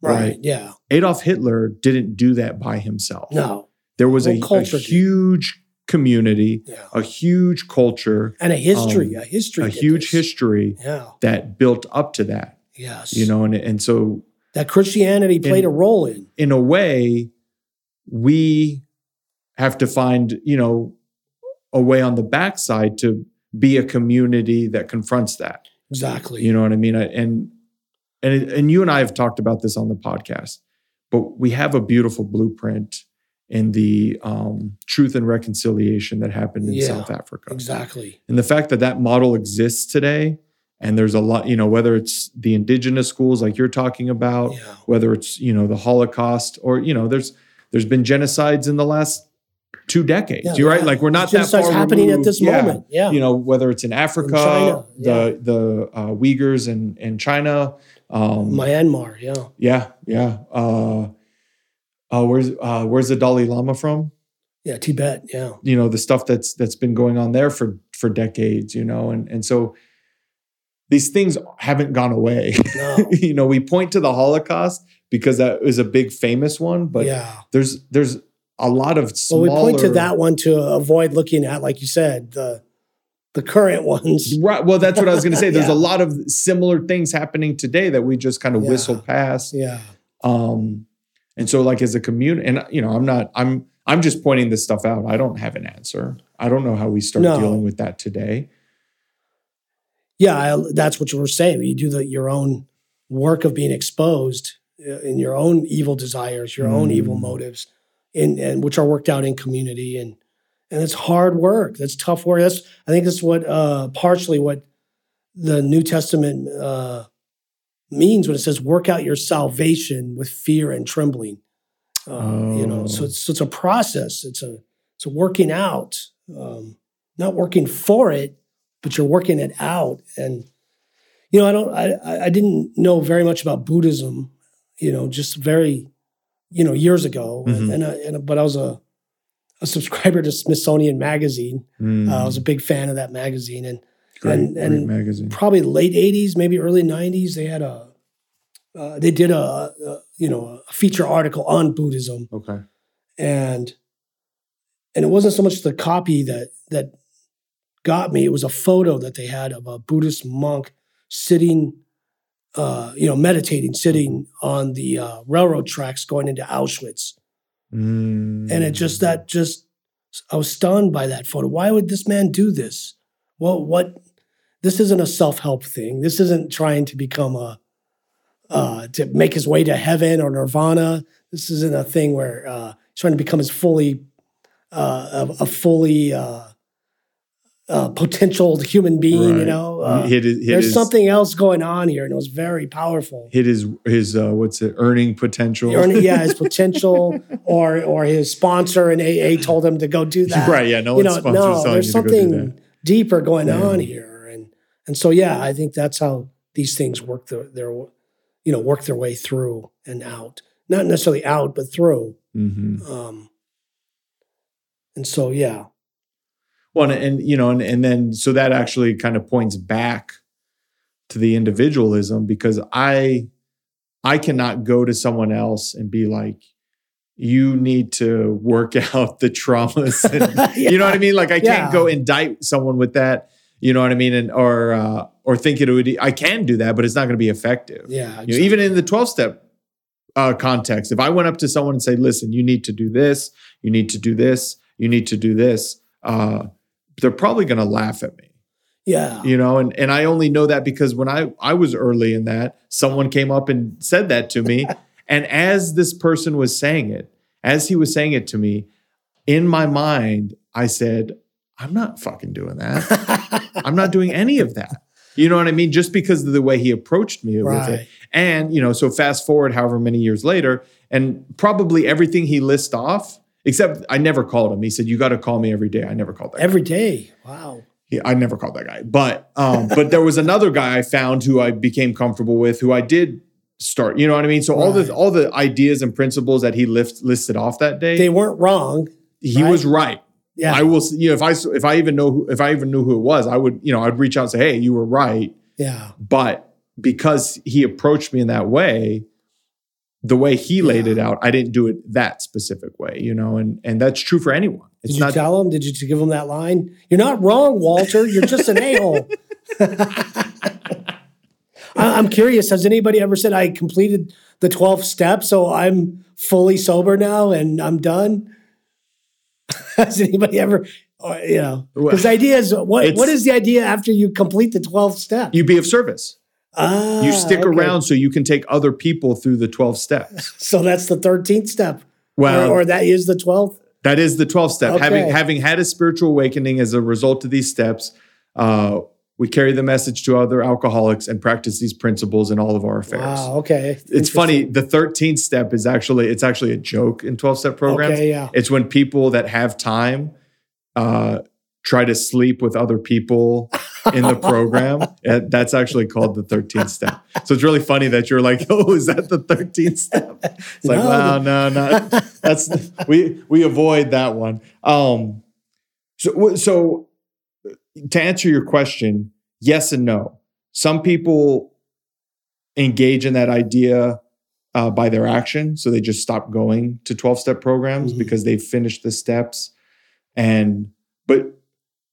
right, right. yeah. Adolf Hitler didn't do that by himself. No, There was a, a did. huge community, yeah. a huge culture, and a history, um, a history, a huge this. history Yeah. that built up to that, Yes. you know, and, and so that Christianity played a role in. in a way, we have to find, you know, a way on the backside to be a community that confronts that. Exactly. You know what I mean? And and and you and I have talked about this on the podcast, but we have a beautiful blueprint in the um, truth and reconciliation that happened in Yeah, South Africa. exactly. And the fact that that model exists today, and there's a lot, you know, whether it's the indigenous schools like you're talking about, Yeah. whether it's you know the Holocaust, or you know, there's there's been genocides in the last two decades. Yeah, You're right. Like we're not that far happening removed. at this Yeah. moment. Yeah. You know, whether it's in Africa, yeah. the the uh, Uyghurs and and China. Um, Myanmar. Yeah. yeah, yeah. Uh, uh, where's uh, where's the Dalai Lama from? Yeah. Tibet. Yeah. you know the stuff that's that's been going on there for for decades you know and and so these things haven't gone away No. you know we point to the holocaust because that is a big famous one but yeah. there's there's a lot of Well, we point to that one to avoid looking at, like you said, the the current ones. right well that's what i was going to say there's Yeah. a lot of similar things happening today that we just kind of Yeah. whistle past Yeah. um and so like as a community and you know i'm not i'm i'm just pointing this stuff out i don't have an answer i don't know how we start No. dealing with that today Yeah. I, that's what you were saying. You do the, your own work of being exposed uh, in your own evil desires, your own evil Mm. motives, in and which are worked out in community and and it's hard work. That's tough work. That's I think that's what uh, partially what the New Testament uh, means when it says work out your salvation with fear and trembling. Uh, You know, so Oh. it's, so it's a process. It's a So working out, um, not working for it, but you're working it out. And you know, I don't, I, I didn't know very much about Buddhism. You know, just very, you know, years ago. Mhm. And, I, and but I was a a subscriber to Smithsonian Magazine. Mm, Uh, I was a big fan of that magazine, and great, and- great and magazine. probably late '80s, maybe early '90s, they had a uh, they did a, a you know a feature article on Buddhism, Okay. and and it wasn't so much the copy that that got me; it was a photo that they had of a Buddhist monk sitting, uh, you know, meditating, sitting on the uh, railroad tracks going into Auschwitz, Mm. and it just that just I was stunned by that photo. Why would this man do this? Well, what? This isn't a self help thing. This isn't trying to become a uh, to make his way to heaven or nirvana. This isn't a thing where uh, he's trying to become as fully uh, a, a fully uh, uh, potential human being. You know, uh, hit his, hit there's his, something else going on here, and it was very powerful. hit his his uh, what's it earning potential. Earning- yeah, his potential, or or his sponsor in AA told him to go do that. right? Yeah. No you one's know, no, there's you to go do something deeper going Yeah. on here, and so yeah, I think that's how these things work their, their you know work their way through and out, not necessarily out, but through. hmm Um, and so yeah, Well, and, and you know, and, and then so that actually kind of points back to the individualism because I I cannot go to someone else and be like, you need to work out the traumas. And, You know what I mean? Like I can't Yeah. go indict someone with that. You know what I mean? And or uh, or think it would. I can do that, but it's not going to be effective. Yeah, You know, even in the twelve step uh, context, if I went up to someone and say, "Listen, you need to do this. You need to do this. You need to do this," uh, they're probably going to laugh at me. yeah, You know, and and I only know that because when I I was early in that, someone came up and said that to me, and as this person was saying it, as he was saying it to me, in my mind, I said, "I'm not fucking doing that." I'm not doing any of that. You know what I mean? Just because of the way he approached me with it. And, you know, so fast forward however many years later, and probably everything he lists off, except I never called him. He said, You got to call me every day. I never called that guy. Every day, wow. He- I never called that guy. But um, but there was another guy I found who I became comfortable with, who I did start, you know what I mean? So all Right. the all the ideas and principles that he listed off that day, They weren't wrong. he was right. Yeah, I will, you know, if I, if I even know who, if I even knew who it was, I would, you know, I'd reach out and say, "Hey, you were right." yeah, But because he approached me in that way, the way he laid it out, I didn't do it that specific way, you know, and and that's true for anyone. Did It's you not tell him? Did you give him that line? You're not wrong, Walter. You're just an a hole. I'm curious. Has anybody ever said I completed the 12 steps, so I'm fully sober now and I'm done? Has anybody ever, or, you know? Because the idea is what? What is the idea after you complete the 12 steps? you be of service. ah, You stick okay. around so you can take other people through the 12 steps. So that's the 13th step, Well, or, or that is the 12th. that is the 12th step. Having having had a spiritual awakening as a result of these steps, uh, we carry the message to other alcoholics and practice these principles in all of our affairs. Wow. Okay. It's funny. The 13th step is actually it's actually a joke in 12 step programs. Okay. Yeah. It's when people that have time uh, try to sleep with other people in the program. That's actually called the 13th step. So it's really funny that you're like, oh, is that the 13th step? It's like, No, wow, no, no. That's we we avoid that one. Um, so so to answer your question, yes and no. Some people engage in that idea uh, by their action. So they just stop going to 12 step programs Mhm. because they've finished the steps. And, but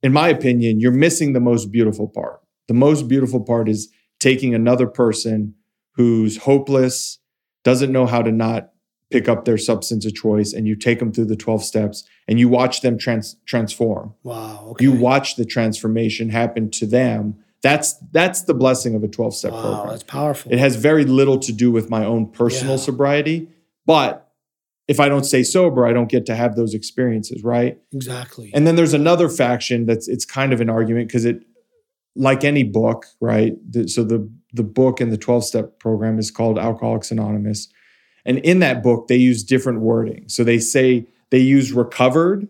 in my opinion, you're missing the most beautiful part. The most beautiful part is taking another person who's hopeless, doesn't know how to not pick up their substance of choice, and you take them through the 12 steps and you watch them trans- transform. Wow. Okay. You watch the transformation happen to them. That's that's the blessing of a 12 step program. wow. program. That's powerful. It has very little to do with my own personal Yeah. sobriety, but if I don't stay sober, I don't get to have those experiences, right? exactly. And then there's another faction that's it's kind of an argument because it like any book, right? The- so the the book and the 12 step program is called Alcoholics Anonymous. And in that book they use different wording. So they say they use recovered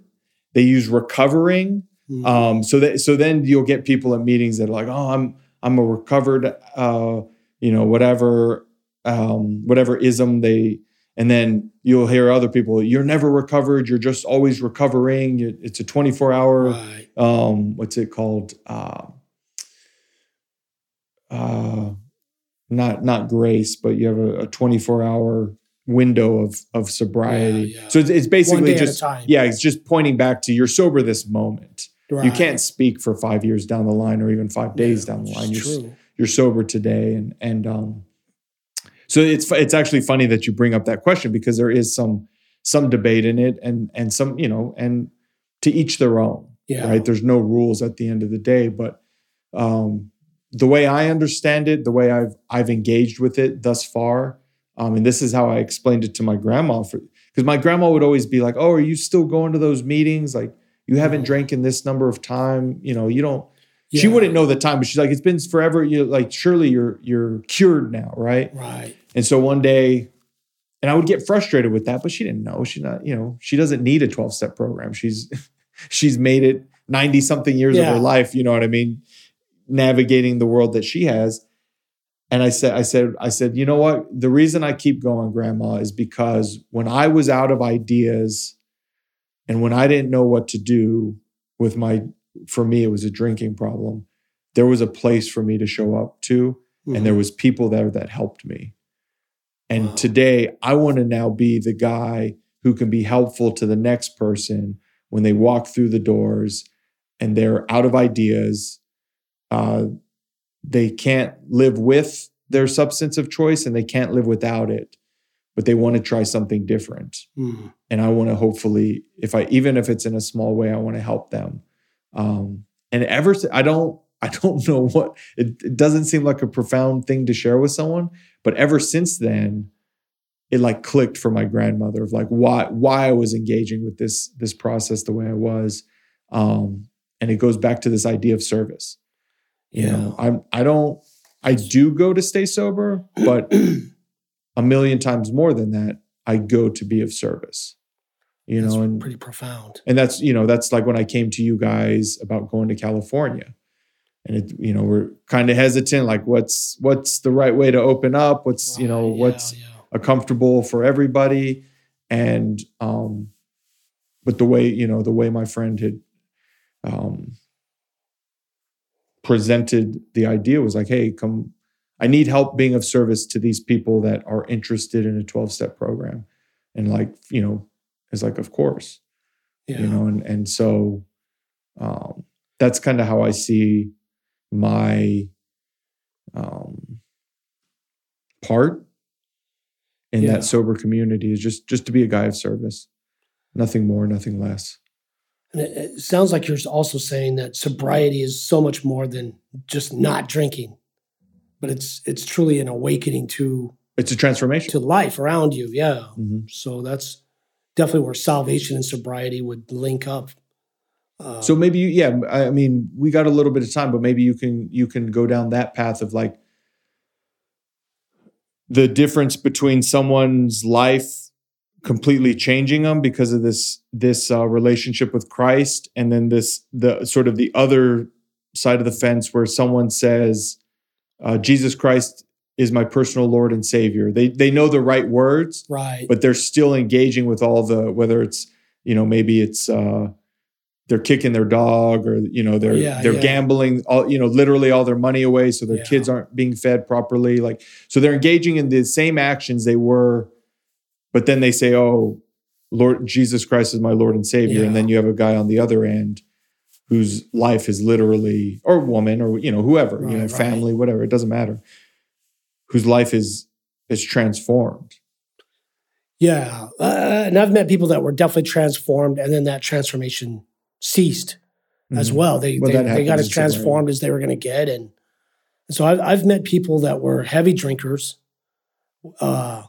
they use recovering. Mhm. Um, so that so then you'll get people at meetings that are like, oh, I'm I'm a recovered, uh, you know, whatever, um, whatever ism they, and then you'll hear other people, you're never recovered, you're just always recovering. It's a 24 hour, right. um, what's it called? Uh, uh, not not grace, but you have a, a 24 hour window of of sobriety. Yeah, yeah. So it's, it's basically day at a just yeah, it's just pointing back to you're sober this moment. You can't speak for five years down the line or even five days Yeah, down the line. You're, you're sober today, and and um, so it's it's actually funny that you bring up that question because there is some some debate in it, and and some you know, and to each their own, Yeah. right? There's no rules at the end of the day, but um, the way I understand it, the way I've I've engaged with it thus far, um, and this is how I explained it to my grandma because my grandma would always be like, "Oh, are you still going to those meetings? Like you haven't drank in this number of time. You know, you don't." She wouldn't know the time, but she's like, "It's been forever. You like surely you're you're cured now, right?" Right. And so one day, and I would get frustrated with that, but she didn't know. She's not, you know, she doesn't need a 12 step program. She's she's made it 90 something years of her life, you know what I mean? Navigating the world that she has. And I said, I said, I said, you know what? The reason I keep going, grandma, is because when I was out of ideas and when I didn't know what to do with my, for me, it was a drinking problem. There was a place for me to show up to and there was people there that helped me. And Wow. today I want to now be the guy who can be helpful to the next person when they walk through the doors and they're out of ideas. Uh, they can't live with their substance of choice and they can't live without it, but they want to try something different. Mhm. And I want to hopefully, if I even if it's in a small way, I want to help them. Um, and ever I don't I don't know what it, it doesn't seem like a profound thing to share with someone, but ever since then, it like clicked for my grandmother of like why why I was engaging with this this process the way I was, um, and it goes back to this idea of service. You Yeah. know, I'm I don't I do go to stay sober, but a million times more than that, I go to be of service. You That's know, and pretty profound. and that's you know that's like when i came to you guys about going to california and it you know we're kind of hesitant like what's what's the right way to open up what's you know yeah, what's yeah. a comfortable for everybody and um but the way you know the way my friend had um presented the idea was like hey come i need help being of service to these people that are interested in a 12 step program and like you know it's like of course yeah. you know and and so um that's kind of how i see my um part in Yeah. that sober community is just just to be a guy of service nothing more nothing less And it, it sounds like you're also saying that sobriety is so much more than just not drinking, but it's it's truly an awakening to it's a transformation to life around you. Yeah. Mhm. So that's definitely where salvation and sobriety would link up. Uh, so maybe you yeah I, I mean we got a little bit of time but maybe you can you can go down that path of like the difference between someone's life completely changing them because of this this uh, relationship with Christ and then this the sort of the other side of the fence where someone says uh, Jesus Christ is my personal Lord and Savior they they know the right words right. but they're still engaging with all the whether it's you know maybe it's uh they're kicking their dog or you know they're Yeah, they're yeah. gambling all you know literally all their money away so their Yeah. kids aren't being fed properly like so they're engaging in the same actions they were but then they say oh lord jesus christ is my lord and savior and then you have a guy on the other end whose life is literally or woman or you know whoever you know right. family whatever it doesn't matter whose life is is transformed Yeah. Uh, and I've met people that were definitely transformed and then that transformation ceased as Mhm. well. They, Well, they, they got as transformed as they were going to get. And, and so I've, I've met people that were heavy drinkers, uh,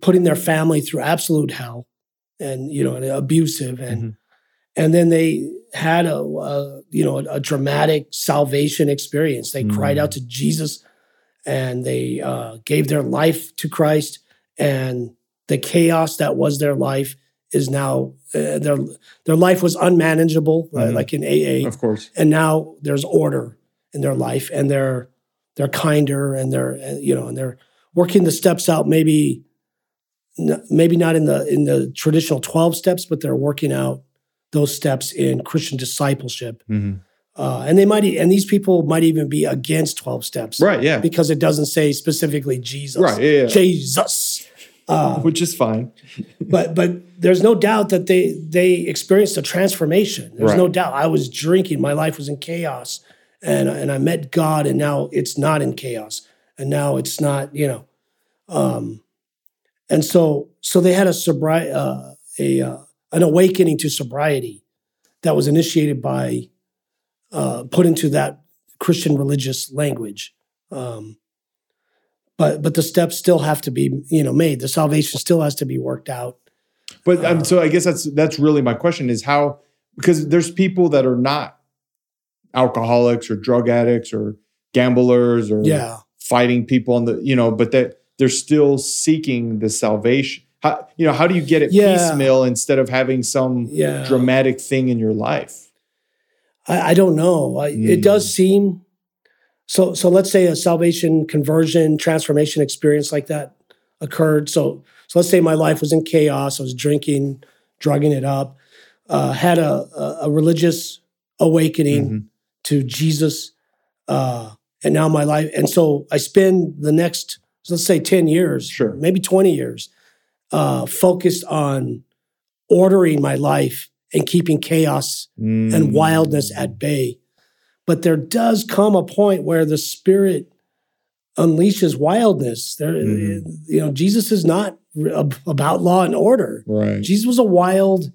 putting their family through absolute hell and, you know, and abusive. And, Mhm. and then they had a, a you know, a, a dramatic salvation experience. They cried Mm. out to Jesus and they uh, gave their life to Christ and the chaos that was their life is now uh, their their life was unmanageable, Mhm. like in AA, Of course. and now there's order in their life, and they're they're kinder, and they're uh, you know, and they're working the steps out. Maybe maybe not in the in the traditional twelve steps, but they're working out those steps in Christian discipleship. Mhm. Uh, and they might, and these people might even be against twelve steps, Right. Yeah. Because it doesn't say specifically Jesus, Right. Yeah. yeah. Jesus. Uh, Which is fine. but but there's no doubt that they they experienced a transformation. There's no doubt. I was drinking, my life was in chaos, and and I met God, and now it's not in chaos, and now it's not you know, um, and so so they had a sobriety, uh, a uh, an awakening to sobriety that was initiated by uh, put into that Christian religious language. Um, but but the steps still have to be you know made. The salvation still has to be worked out. But um, so I guess that's that's really my question is how because there's people that are not alcoholics or drug addicts or gamblers or Yeah, fighting people on the you know but that they're still seeking the salvation. How you know how do you get it Yeah. piecemeal instead of having some yeah. dramatic thing in your life? I, I don't know. I, It Mm. does seem so. So let's say a salvation, conversion, transformation experience like that occurred. So so let's say my life was in chaos. I was drinking, drugging it up. Uh, had a, a, religious awakening Mhm. to Jesus, uh, and now my life. And so I spend the next let's say ten years, Sure. maybe twenty years, uh, focused on ordering my life and keeping chaos and Mm. wildness at bay. But there does come a point where the spirit unleashes wildness. There, Mhm. you know, Jesus is not about law and order. right. Jesus was a wild.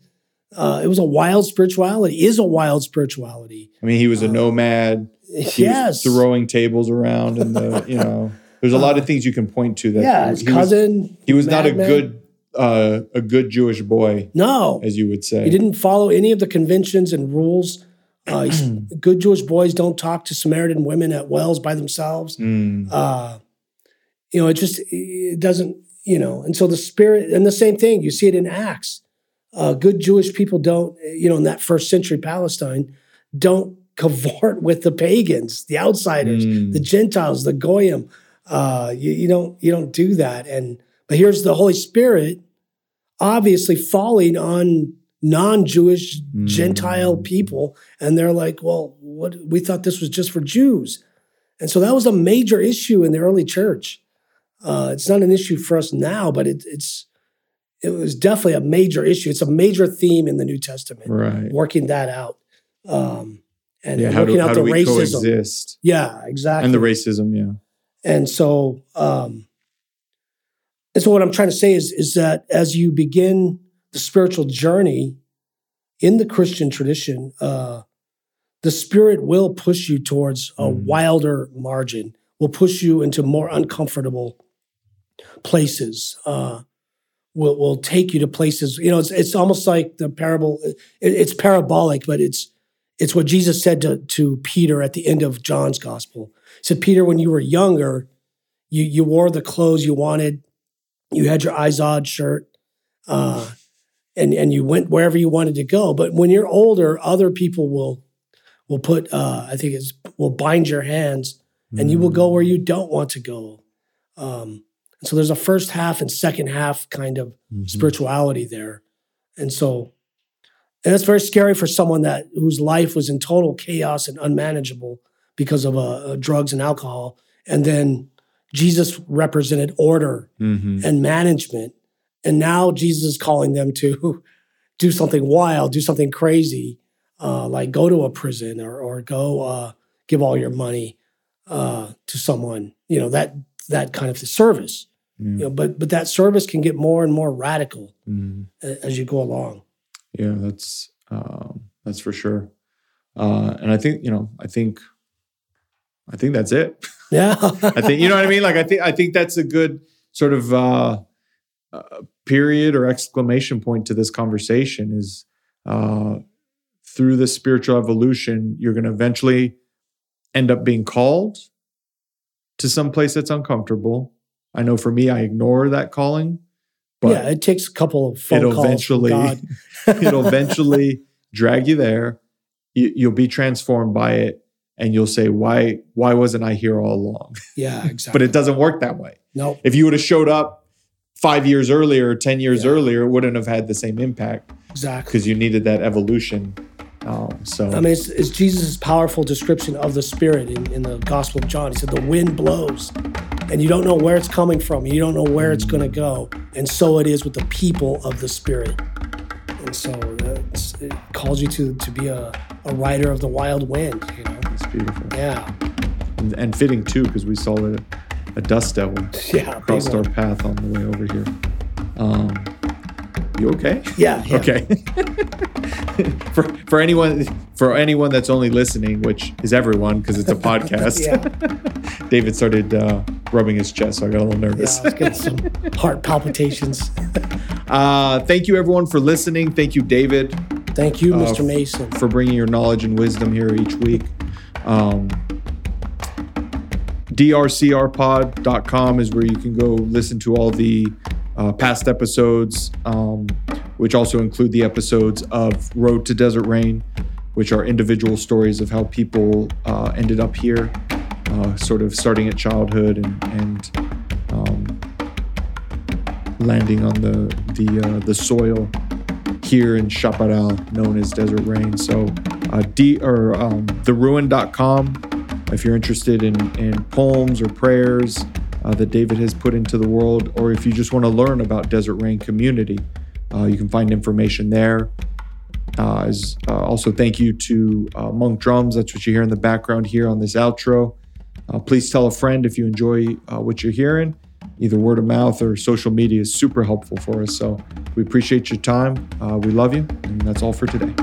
Uh, it was a wild spirituality. Is a wild spirituality. I mean, he was a Uh, nomad. He yes. was throwing tables around, and the you know, there's a lot of things you can point to that. yeah, his he was- cousin. he was not a madman. good uh, a good Jewish boy, No, as you would say. he didn't follow any of the conventions and rules. Uh, good Jewish boys don't talk to Samaritan women at wells by themselves. Mm. uh, you know, it just it doesn't, you know, and so the spirit and the same thing you see it in Acts. Uh, good Jewish people don't, you know, in that first century Palestine, don't cavort with the pagans, the outsiders, Mm. the Gentiles, the goyim. Uh, you, you don't you don't do that. And but here's the Holy Spirit, obviously falling on non-Jewish Mm. Gentile people, and they're like, well, what we thought this was just for Jews. And so that was a major issue in the early church. Uh, it's not an issue for us now, but it, it's it was definitely a major issue. It's a major theme in the New Testament, Right. working that out, um, and Yeah. How working do, out the racism. coexist? Yeah, exactly. And the racism, yeah. And so, um, and so what I'm trying to say is, is that as you begin the spiritual journey in the Christian tradition, uh, the Spirit will push you towards a Mhm. wilder margin, will push you into more uncomfortable places. Uh, will will take you to places. You know, it's it's almost like the parable. It, it's parabolic, but it's it's what Jesus said to to Peter at the end of John's gospel. Said, Peter, when you were younger, you you wore the clothes you wanted. You had your Izod shirt, uh, and and you went wherever you wanted to go. But when you're older, other people will will put. Uh, I think it's will bind your hands, and you will go where you don't want to go. Um, so there's a first half and second half kind of Mhm. spirituality there, and so and that's very scary for someone that whose life was in total chaos and unmanageable because of uh, uh, drugs and alcohol, and then Jesus represented order Mhm. and management, and now Jesus is calling them to do something wild, do something crazy, uh, like go to a prison or or go uh, give all your money uh, to someone, you know that that kind of service. Yeah. You know, but but that service can get more and more radical Mhm. as you go along. Yeah, that's um, that's for sure. Uh, and I think you know, I think, I think that's it. Yeah, I think you know what I mean. Like I think I think that's a good sort of uh, uh, period or exclamation point to this conversation. Is uh, through the spiritual evolution, you're going to eventually end up being called to some place that's uncomfortable. I know for me, I ignore that calling but yeah, it takes a couple of phone it'll calls. eventually it'll eventually drag you there. You, you'll be transformed by it, and you'll say, "Why? Why wasn't I here all along?" yeah, exactly. But it doesn't work that way. no, If you would have showed up five years earlier, ten years Yeah. earlier, it wouldn't have had the same impact exactly. because you needed that evolution. Um, so I mean, it's, it's Jesus' powerful description of the Spirit in, in the Gospel of John. He said, The wind blows, and you don't know where it's coming from. You don't know where it's going to go. And so it is with the people of the Spirit. And so it calls you to, to be a, a rider of the wild wind, you know? it's beautiful Yeah. and, and fitting too because we saw a, a dust devil Yeah. crossed our path on the way over here. Um, you okay? Yeah. yeah. Okay. for for anyone for anyone that's only listening, which is everyone because it's a podcast. Yeah. David started uh, rubbing his chest, so I got a little Yeah. nervous. Getting some heart palpitations. Uh, thank you everyone for listening. Thank you, David, Thank you, Uh, Mr. Mason. for bringing your knowledge and wisdom here each week. Um, drcrpod.com is where you can go listen to all the uh, past episodes, um, which also include the episodes of Road to Desert Rain, which are individual stories of how people uh, ended up here, uh, sort of starting at childhood and, and um, landing on the the uh, the soil here in Chaparral, known as Desert Rain. So, uh, D or um, theruin.com if you're interested in, in poems or prayers uh, that David has put into the world, or if you just want to learn about Desert Rain community, uh, you can find information there. Uh, as, uh, also, thank you to uh, Monk Drums. That's what you hear in the background here on this outro. Uh, please tell a friend if you enjoy what you're hearing. Either word of mouth or social media is super helpful for us. So we appreciate your time. We love you. And that's all for today.